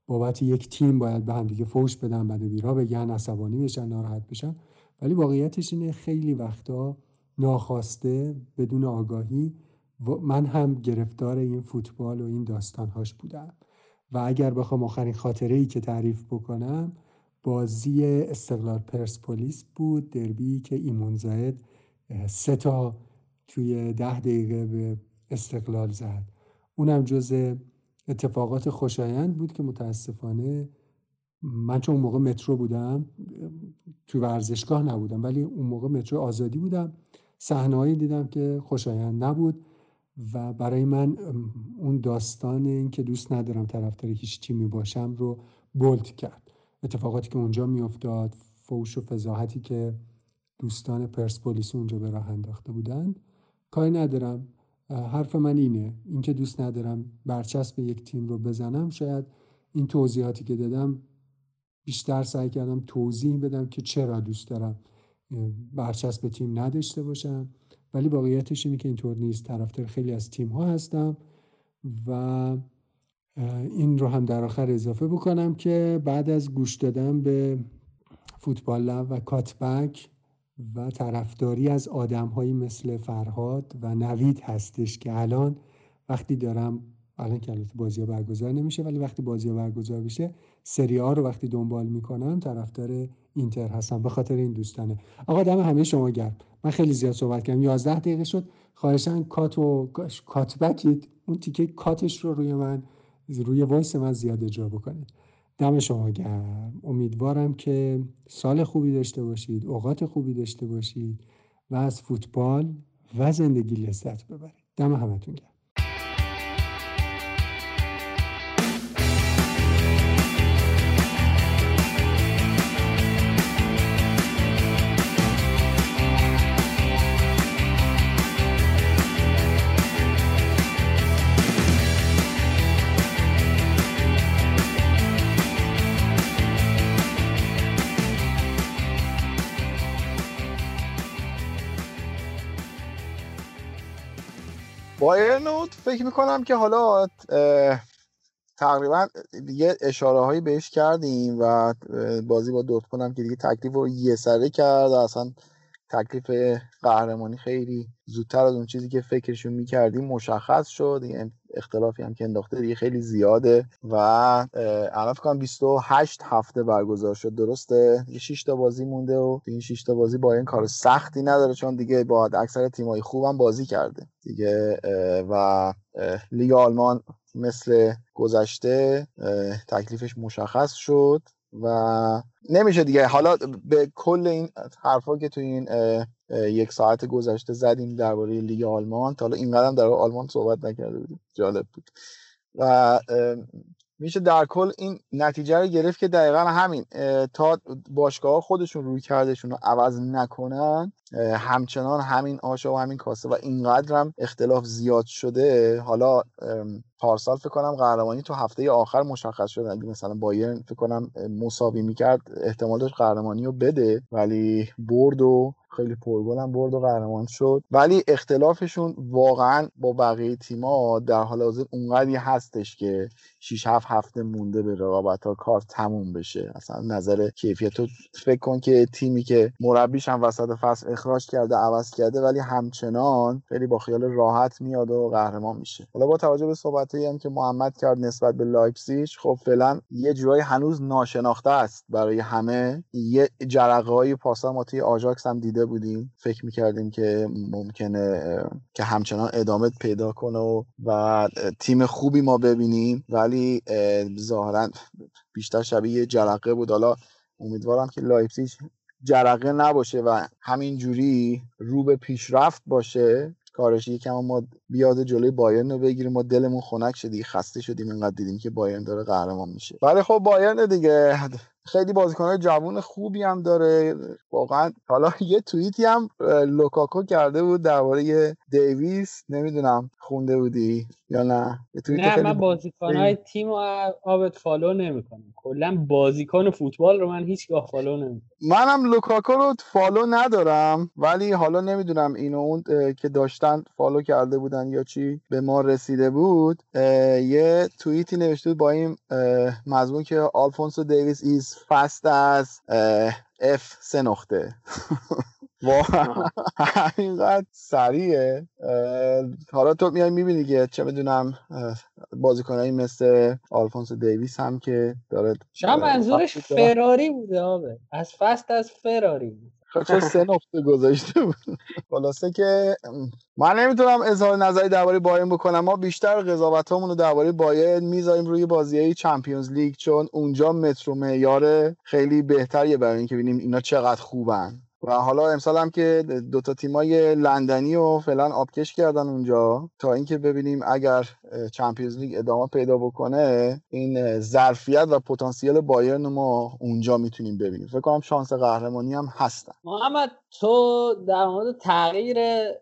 بابت یک تیم باید به هم دیگه فوش بدن بعد بیرا بگن عصبانی بشن ناراحت بشن. ولی واقعیتش اینه خیلی وقتا ناخواسته بدون آگاهی من هم گرفتار این فوتبال و این داستانهاش بودم. و اگر بخوام آخرین خاطره ای که تعریف بکنم بازی استقلال پرسپولیس بود دربی که ایمون زاید سه تا توی ده دقیقه به استقلال زد. اونم جز اتفاقات خوشایند بود که متاسفانه من چون اون موقع مترو بودم تو ورزشگاه نبودم ولی اون موقع مترو آزادی بودم. صحنه‌ای دیدم که خوشایند نبود و برای من اون داستان این که دوست ندارم طرفدار هیچ تیمی باشم رو بولد کرد. اتفاقاتی که اونجا میافتاد فوش و فضاحتی که دوستان پرسپولیس اونجا به راه انداخته بودند کاری ندارم. حرف من اینه. اینکه دوست ندارم برچسب یک تیم رو بزنم شاید این توضیحاتی که دادم بیشتر سعی کردم توضیح بدم که چرا دوست دارم برچسب تیم نداشته باشم. ولی واقعیتش اینه که اینطور نیست. طرفدار خیلی از تیم ها هستم و این رو هم در آخر اضافه بکنم که بعد از گوش دادن به فوتبال و کاتبک و طرفداری از آدمهایی مثل فرهاد و نوید هستش که الان وقتی دارم الان که البته بازی ها برگزار نمیشه ولی وقتی بازی ها برگزار بشه سری ها رو وقتی دنبال می‌کنم طرفدار اینتر هستم به خاطر این دوستانه. آقا دم همه شما گرم. من خیلی زیاد صحبت کردم. 11 دقیقه شد. خواهشان کات و کات بکید اون تیکه کاتش رو روی من روی وایس من زیاد جا بکنید. دم شما گرم. امیدوارم که سال خوبی داشته باشید اوقات خوبی داشته باشید و از فوتبال و زندگی لذت ببرید. دم همتون گرم. بایرن فکر می‌کنم که حالا تقریبا دیگه اشاره هایی بهش کردیم و بازی با دورتموند هم که دیگه تکلیف رو یه سره کرد و اصلا تکلیف قهرمانی خیلی زودتر از اون چیزی که فکرشون می‌کردیم مشخص شد. این اختلافی هم که انداخته دیگه خیلی زیاده و الان فکر کنم 28 هفته برگزار شد درسته؟ یه 6 تا بازی مونده و این 6 تا بازی با این کار سختی نداره چون دیگه با اکثر تیمای خوبم بازی کرده دیگه و لیگ آلمان مثل گذشته تکلیفش مشخص شد. و نمیشه دیگه. حالا به کل این حرفا که تو این یک ساعت گذشته زدیم درباره لیگ آلمان تا حالا این قدم در آلمان صحبت نکرده بودیم. جالب بود. و میشه در کل این نتیجه رو گرفت که دقیقا همین تا باشگاه خودشون روی کردشون رو عوض نکنن همچنان همین آشا و همین کاسه و اینقدر هم اختلاف زیاد شده. حالا پارسال فکر کنم قهرمانی تو هفته آخر مشخص شد اگه مثلا بایرن فکر کنم مساوی می‌کرد احتمال داشت قهرمانی رو بده ولی برد و خیلی پرگل هم برد و قهرمان شد. ولی اختلافشون واقعا با بقیه تیما در حال حاضر اونقدری هستش که 6 7 هفته مونده به رقابت ها کار تموم بشه. اصلا نظر کیفیت تو فکر کن که تیمی که مربیش هم وسط فصل اخراج کرده عوض کرده ولی همچنان خیلی با خیال راحت میاد و قهرمان میشه. حالا با توجه به صحبتایی هم که محمد کرد نسبت به لایپزیگ خب فعلا یه جورایی هنوز ناشناخته است برای همه. یه جرقه های پاسا ما توی آژاکس هم دیده بودیم. فکر می‌کردیم که ممکنه که همچنان ادامه پیدا کنه و, و تیم خوبی ما ببینیم. ولی ظاهرا بیشتر شبیه جرقه بود. حالا امیدوارم که لایپزیگ جرقه نباشه و همینجوری رو به پیشرفت باشه. کارش یکم ما بیاد جلوی بایرن رو بگیریم. ما دلمون خنک شدی خسته شدیم. اینقدر دیدیم که بایرن داره قهرمان میشه. ولی خب بایرن دیگه. خیلی بازیکنهای جوون خوبی هم داره. واقعا حالا یه توییتی هم لوکاکو کرده بود درباره دیویس. نمی‌دونم خونده بودی یا نه. نه من بازیکنهای تیم و آبت follow نمی‌کنم. کلا بازیکن فوتبال رو من هیچگاه follow نمی‌کنم. منم لوکاکو رو follow ندارم ولی حالا نمی‌دونم اینو اون که داشتن follow کرده بودن یا چی به ما رسیده بود. یه توییتی نوشته بود با این مضمون که آلفونسو دیویس is fast as f سه نقطه. همینقدر سریعه. حالا تو میای می‌بینی که چه می‌دونم بازیکنایی مثل آلفونس دیویس هم که داره شما منظورش فراری بوده آبه. as fast as فراری چه سه نقطه گذاشته بود. خلاصه که من نمی‌تونم اظهار نظری درباره بایرن بکنم. ما بیشتر قضاوتامون رو درباره بایرن می‌ذاریم روی بازی Champions League چون اونجا متر و معیار خیلی بهتریه برای اینکه ببینیم اینا چقدر خوبن. و حالا امسال هم که دوتا تیمای لندنی رو فعلا آبکش کردن اونجا تا اینکه ببینیم اگر چمپیونز لیگ ادامه پیدا بکنه این ظرفیت و پتانسیل بایرن ما اونجا می‌تونیم ببینیم. فکر کنم شانس قهرمانی هم هستن. محمد تو در مورد تغییر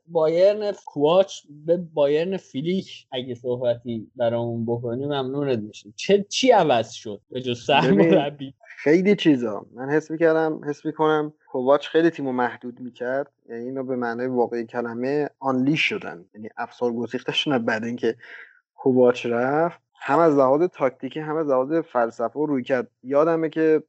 بایرن کواچ به بایرن فیلیک اگه صحبتی برامون بکنی ممنونت میشیم چه چی عوض شد؟ به جز سرمربی خیلی چیزا. من حس می‌کردم حس می‌کنم کوواچ خیلی تیمو محدود می‌کرد. یعنی اینو به معنای واقعی کلمه unleash شدن. یعنی افسار گسیختشون بعد اینکه کوواچ رفت. هم از لحاظ تاکتیکی هم از لحاظ فلسفه و رویکرد یادمه که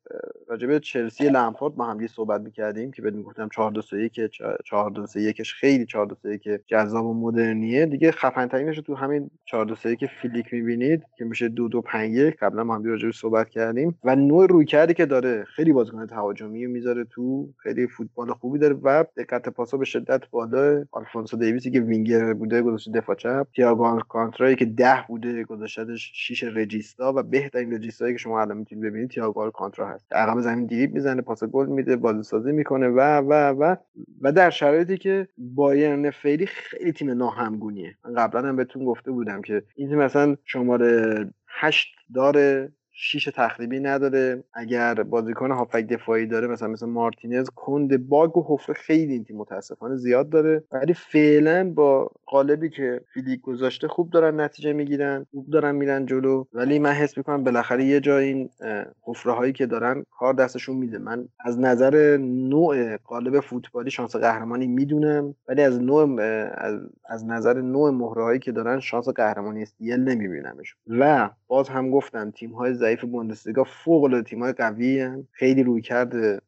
راجب چلسی لمپارد با هم صحبت می‌کردیم که بهت می‌گفتم 4 2 3 1 4 2 3 1 خیلی 4 2 3 1 جذاب و مدرنیه. دیگه خفن ترینش تو همین 4 2 3 1 فلیک می‌بینید که میشه 2 2 5 1 قبلا ما هم راجب صحبت کردیم. و نوع رویکردی که داره خیلی بازیکن تهاجمی می‌ذاره تو خیلی فوتبال خوبی داره و دقت پاسا به شدت بالا آلفونسو دیویسی که وینگر بوده گذاشته دفاع چپ. تییاگو آلکانترای که 10 بوده گذاشته شیش رجیستا و بهترین رجیستایی که شما الان می‌تونید ببینید تییاگو کانترا هست. عقب زمین دریبل می‌زنه پاس گل میده بازیسازی می‌کنه و و و و در شرایطی که بایرن فعلی خیلی تیم ناهمگونیه. من قبلا هم بهتون گفته بودم که این تیم مثلا شماره هشت داره. شیش تخریبی نداره. اگر بازیکن هافک دفاعی داره مثلا مثل مارتینز کند باگ و حفره خیلی این تیم متاسفانه زیاد داره. ولی فعلا با قالبی که فیلیک گذاشته خوب دارن نتیجه می‌گیرن خوب دارن میرن جلو. ولی من حس می‌کنم بالاخره یه جا این حفره هایی که دارن کار دستشون میده. من از نظر نوع قالب فوتبالی شانس قهرمانی می‌دونم. ولی از نوع از, از نظر نوع مهره هایی که دارن شانس قهرمانی استیل نمیبینمش و باز هم گفتم تیم های ضعیف بوندسلیگا فوق العاده تیم های قوی خیلی روی کرده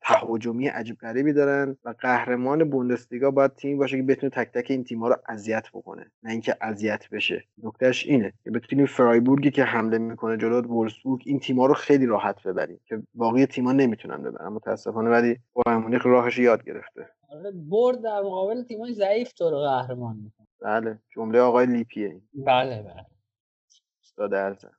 تهاجمی عجیب غریبی دارن و قهرمان بوندسلیگا باید تیمی باشه که بتونه تک تک این تیم‌ها رو اذیت بکنه. نه اینکه اذیت بشه. نکتهش اینه که بتونیم فرایبورگی که حمله می‌کنه جلو وولسبورگ این تیم‌ها رو خیلی راحت ببریم که باقی تیم‌ها نمی‌تونن ببرن. متاسفانه ولی بایر مونیخ راهش یاد گرفته. آره، برد در مقابل تیم‌های ضعیف تو رو قهرمان می‌کنه. بله جمله آقای لیپیه. بله بله. استاد ارزم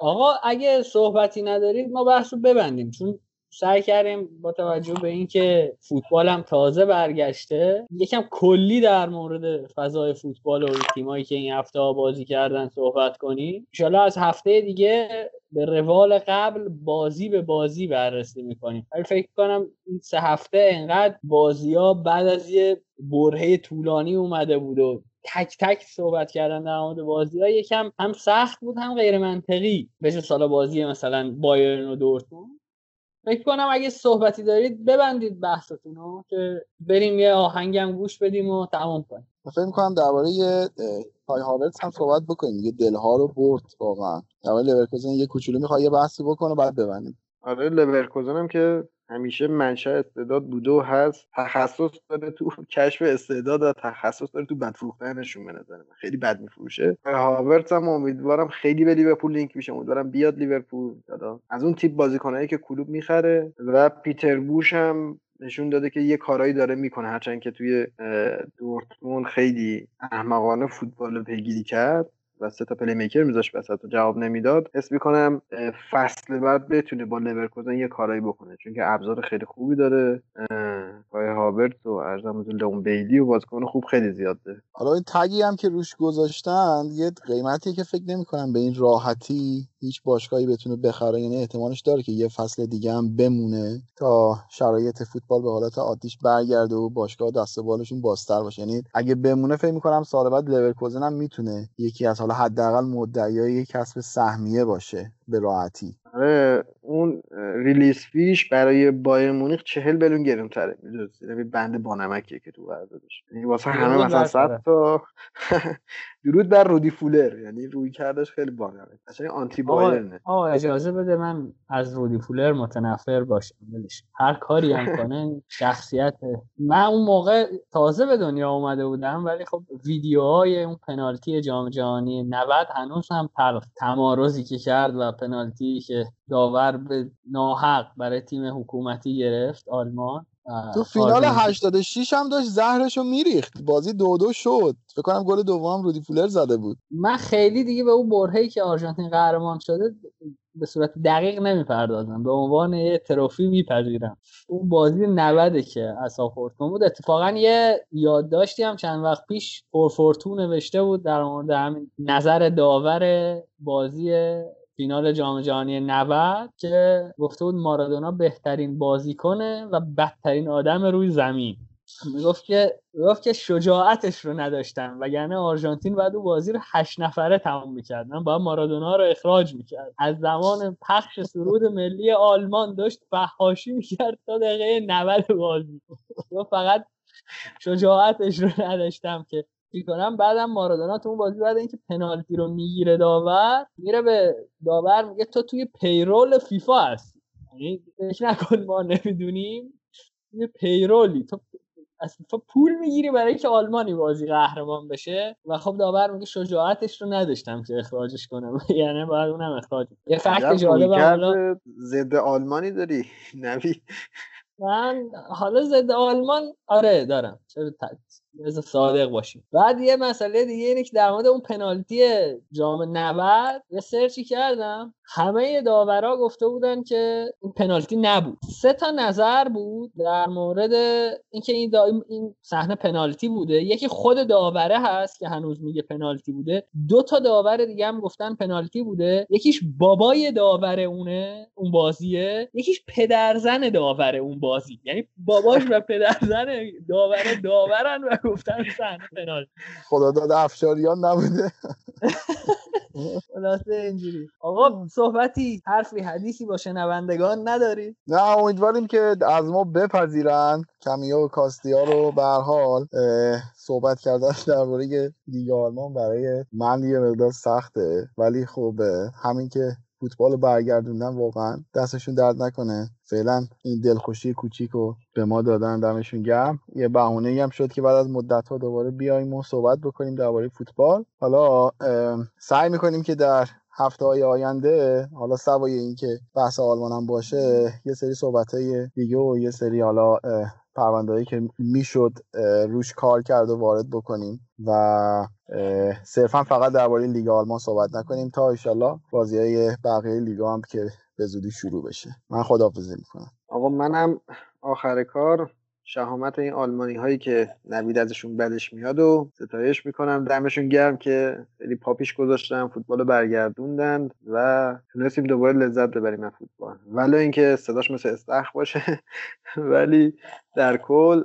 آقا اگه صحبتی ندارید ما بحث رو ببندیم چون سعی کردیم با توجه به اینکه فوتبال هم تازه برگشته یکم کلی در مورد فضای فوتبال و تیمایی که این هفته بازی کردن صحبت کنیم. انشالله از هفته دیگه به روال قبل بازی به بازی بررسی می‌کنیم. ولی فکر کنم این سه هفته انقدر بازی ها بعد از یه برهه طولانی اومده بود و تک تک صحبت کردن در مورد بازی ها یکم هم سخت بود هم غیر منطقی به سال بازی مثلا بایرن و دورتموند. فکر کنم اگه صحبتی دارید ببندید بحثتون رو که بریم یه آهنگم گوش بدیم و تمام کنیم. فکر می‌کنم درباره های هاورتس هم صحبت بکنیم. یه دلها رو برد واقعا. درباره لورکوزن یه کوچولو می‌خواد یه بحثی بکنه بعد ببندیم. آره لورکوزن هم که همیشه منشأ استعداد بوده و هست. تخصص داره تو کشف استعداد و تخصص داره تو بد فروختنشون به نظر من. خیلی بد میفروشه. هاورتس هم امیدوارم خیلی به لیورپول لینک میشه امیدوارم بیاد لیورپول. دادا از اون تیپ بازیکنایی که کلوپ می‌خره و پیتر بوس هم نشون داده که یه کارایی داره می‌کنه. هرچند که توی دورتموند خیلی احمقانه فوتبال پیگیری کرد. و سه تا playmaker میذاش وسط جواب نمی‌داد. حس می‌کنم فصل بعد بتونه با لورکوزن یه کارایی بکنه چون که ابزار خیلی خوبی داره. کای هاورتس و ارزم لئون بیلی و بازیکن خوب خیلی زیاده حالا این tag ی هم که روش گذاشتن یه قیمتی که فکر نمی‌کنم به این راحتی هیچ باشگاهی بتونه بخره. یعنی احتمالش داره که یه فصل دیگه هم بمونه تا شرایط فوتبال به حالت عادیش برگرده و باشگاه دست بالشون بازتر باشه. یعنی اگه بمونه فکر می‌کنم سال بعد لورکوزن هم می‌تونه یکی از حداقل مدعیای کسب سهمیه باشه. به راحتی. آره اون ریلیز فیش برای بایر مونیخ چهل بلون گرون تره یعنی بند بانمکیه که تو قراردادش یعنی واسه همه مثلا صد تا درود بر رودی فولر. یعنی روی کردش خیلی بانمک اصلا آنتی بایرنه. آقا اجازه بده من از رودی فولر متنفر باشم. بلش هر کاری هم کنه شخصیت من اون موقع تازه به دنیا اومده بودم ولی خب ویدیوهای اون پنالتی جام جهانی 90 هنوز هم تمارزی که کرد و پنالتی که داور به ناحق برای تیم حکومتی گرفت آلمان. تو فینال 86 هم داشت زهرش رو میریخت. بازی دو دو شد. فکر کنم گل دوم رودی فولر زده بود. من خیلی دیگه به اون برهه‌ای که آرژانتین قهرمان شده به صورت دقیق نمی‌پردازم. به عنوان یه تروفی میپذیرم. اون بازی 90 که اصاب خورد بود. اتفاقا یه یادداشتی هم چند وقت پیش پرفورتو نوشته بود در مورد همین نظر داور بازی فینال جام جهانی 90 که گفته بود مارادونا بهترین بازیکنه و بدترین آدم روی زمین. می‌گفت که می‌گفت که شجاعتش رو نداشتن وگرنه آرژانتین بعد او بازی رو هشت نفره تمام می‌کردن باید مارادونا رو اخراج می‌کرد. از زمان پخش سرود ملی آلمان داشت فحاشی می‌کرد تا دقیقه 90 بازی. فقط شجاعتش رو نداشتم که کنم. بعدم مارادونا تو اون بازی بعد اینکه پنالتی رو می‌گیره داور میره به داور میگه تو توی پیرول فیفا هستی. یعنی فکر نکن ما نمی‌دونیم. یه پیرولی. تو از فیفا پول می‌گیری برای اینکه آلمانی بازی قهرمان بشه. و خب داور میگه شجاعتش رو نداشتم که اخراجش کنم. یعنی باید اونم اخراج یه فکت جالب ضد آلمانی داری نبی من حالا ضد آلمان آره دارم. چرا بذار صادق باشیم. بعد یه مسئله دیگه اینه که در مورد اون پنالتی جام 90 یه سرچی کردم. همه داورا گفته بودن که این پنالتی نبود. سه تا نظر بود در مورد اینکه این این صحنه پنالتی بوده. یکی خود داوره هست که هنوز میگه پنالتی بوده. دو تا داور دیگه هم گفتن پنالتی بوده. یکیش بابای داور اونه اون بازیه. یکیش پدرزن داور اون بازی. یعنی باباش و پدرزن داور داورن و گفتن صحنه پنالتی خدا داد افشاریان نبوده. خلاصه اینجوری. آقا صحبتی حرفی حدیثی با شنوندگان نداری؟ نه امیدواریم که از ما بپذیرن کمیو و کاستیا رو به حال صحبت کردن درباره لیگ آلمان برای من یه مقدار سخته. ولی خب همین که فوتبال برگردوندن واقعا دستشون درد نکنه. فعلا این دلخوشی کوچیک رو به ما دادن دمشون گرم. یه بهونه هم شد که بعد از مدت ها دوباره بیایم و صحبت بکنیم درباره فوتبال. حالا سعی می‌کنیم که در هفته های آینده حالا سوای این که بحث آلمان هم باشه یه سری صحبت های دیگه و یه سری حالا پروندهایی که می‌شد روش کار کرد و وارد بکنیم. و صرفا فقط درباره لیگ آلمان صحبت نکنیم تا ایشالله بازی های بقیه لیگا هم که به زودی شروع بشه. من خداحافظی می‌کنم. آقا منم آخر کار شهامت این آلمانی هایی که نوید ازشون بدش میاد و ستایش می‌کنم. دمشون گرم که خیلی پاپیش گذاشتن فوتبال برگردوندن و تونستیم دوباره لذت ببریم از فوتبال. ولی اینکه صداش مثل استخ باشه ولی در کل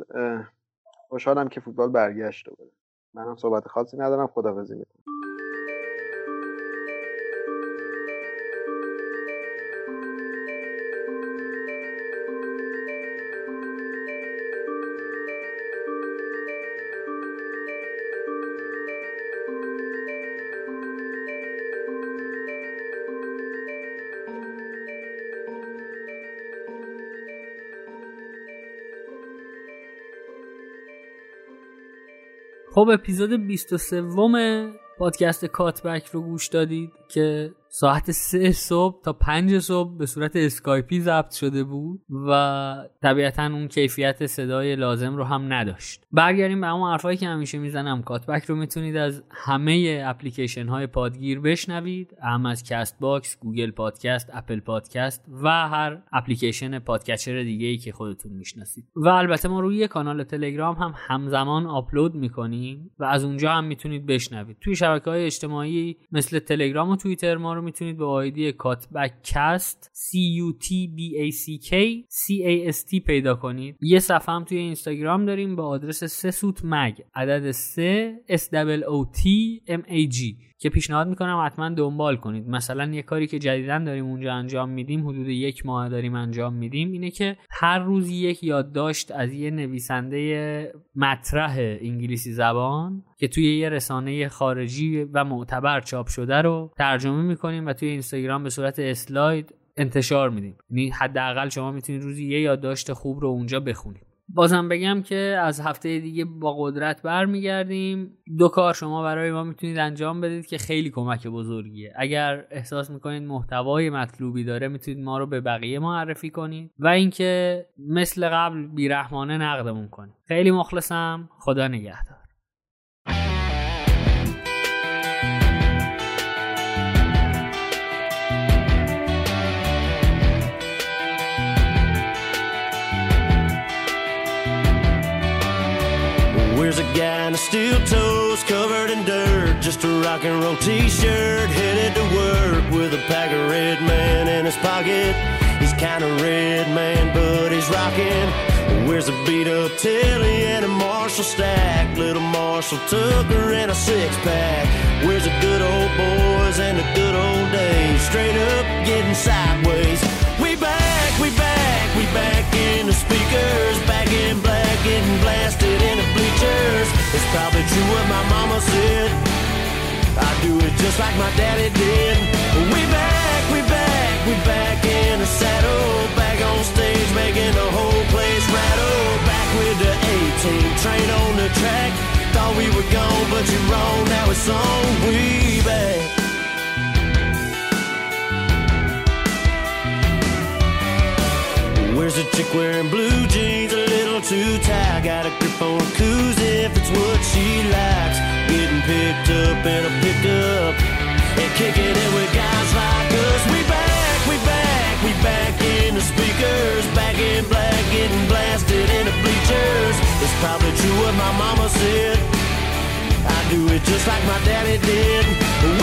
خوشحالم که فوتبال برگشت دوباره. منم صحبت خاصی ندارم. خداحافظی می‌کنم. خب اپیزود 23 پادکست کاتبک رو گوش دادید که ساعت سه صبح تا پنج صبح به صورت اسکایپی ضبط شده بود و طبیعتا اون کیفیت صدای لازم رو هم نداشت. برگردیم به اون حرفایی که همیشه می‌زنم. کاتبک رو می‌تونید از همه اپلیکیشن های پادگیر بشنوید. هم از کست باکس گوگل پادکست اپل پادکست و هر اپلیکیشن podcatcher دیگه ای که خودتون می‌شناسید. و البته ما روی کانال تلگرام هم همزمان آپلود می‌کنیم و از اونجا هم می‌تونید بشنوید. توی شبکه های اجتماعی مثل تلگرام و توییتر ما رو می‌تونید به آیدی کاتبکست C U T B A C K C A S T پیدا کنید. یه صفحه هم توی اینستاگرام داریم به آدرس سسوت مگ عدد 3 S O T M A G. که پیشنهاد می‌کنم حتما دنبال کنید. مثلا یه کاری که جدیدا داریم اونجا انجام میدیم حدود یک ماه داریم انجام میدیم اینه که هر روز یک یادداشت از یه نویسنده مطرح انگلیسی زبان که توی یه رسانه خارجی و معتبر چاپ شده رو ترجمه می‌کنیم و توی اینستاگرام به صورت اسلاید انتشار میدیم. یعنی حداقل شما می‌تونید روزی یه یادداشت خوب رو اونجا بخونید. بازم بگم که از هفته دیگه با قدرت برمیگردیم. دو کار شما برای ما می‌تونید انجام بدید که خیلی کمک بزرگیه. اگر احساس می‌کنید محتوای مطلوبی داره می‌تونید ما رو به بقیه معرفی کنید و اینکه مثل قبل بیرحمانه نقدمون کنید. خیلی مخلصم. خدا نگهدار. Where's a guy in a steel toes covered in dirt? Just a rock and roll t-shirt headed to work with a pack of red man in his pocket. He's kinda red man, but he's rocking. Where's a beat up telly and a Marshall stack? Little Marshall Tucker and a six pack. Where's the good old boys and the good old days? Straight up getting sideways. We back, we back, we back in the speakers, back in black, getting blasted. It's probably true what my mama said. I do it just like my daddy did. We back, we back, we back in the saddle, back on stage, making the whole place rattle. Back with the 18 train on the track. Thought we were gone, but you're wrong. Now it's on. We back. Where's the chick wearing blue jeans, too tight? Got a grip on coos if it's what she likes. Getting picked up in a pickup and kicking it with guys like us. We back, we back, we back in the speakers, back in black, getting blasted in the bleachers. It's probably true what my mama said. I do it just like my daddy did.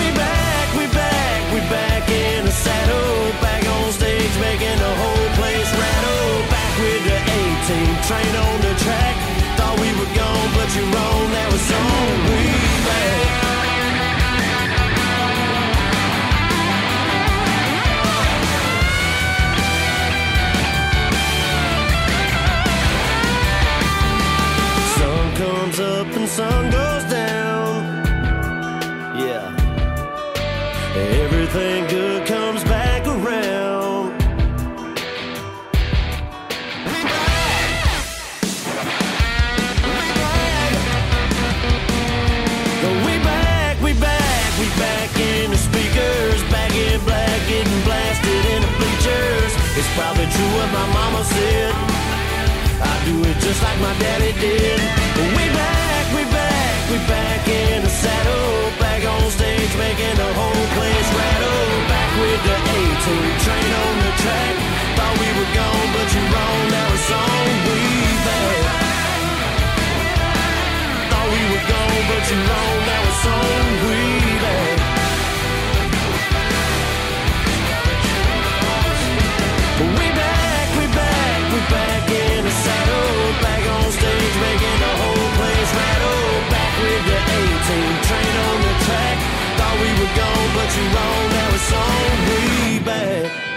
We back, we back, we back in the saddle, back on stage, making the whole place rattle. Back with the 18 train on the track. Thought we were gone, but you're wrong. That was on. We back. Sun comes up and sun goes down. Yeah. Everything good just like my daddy did. We back, we back, we back in the saddle, back on stage, making the whole place rattle. Back with the A-team, train on the track. Thought we were gone, but you're wrong. Now it's on, we back. Thought we were gone, but you're wrong. Now it's on, you wrong, now it's on me, babe.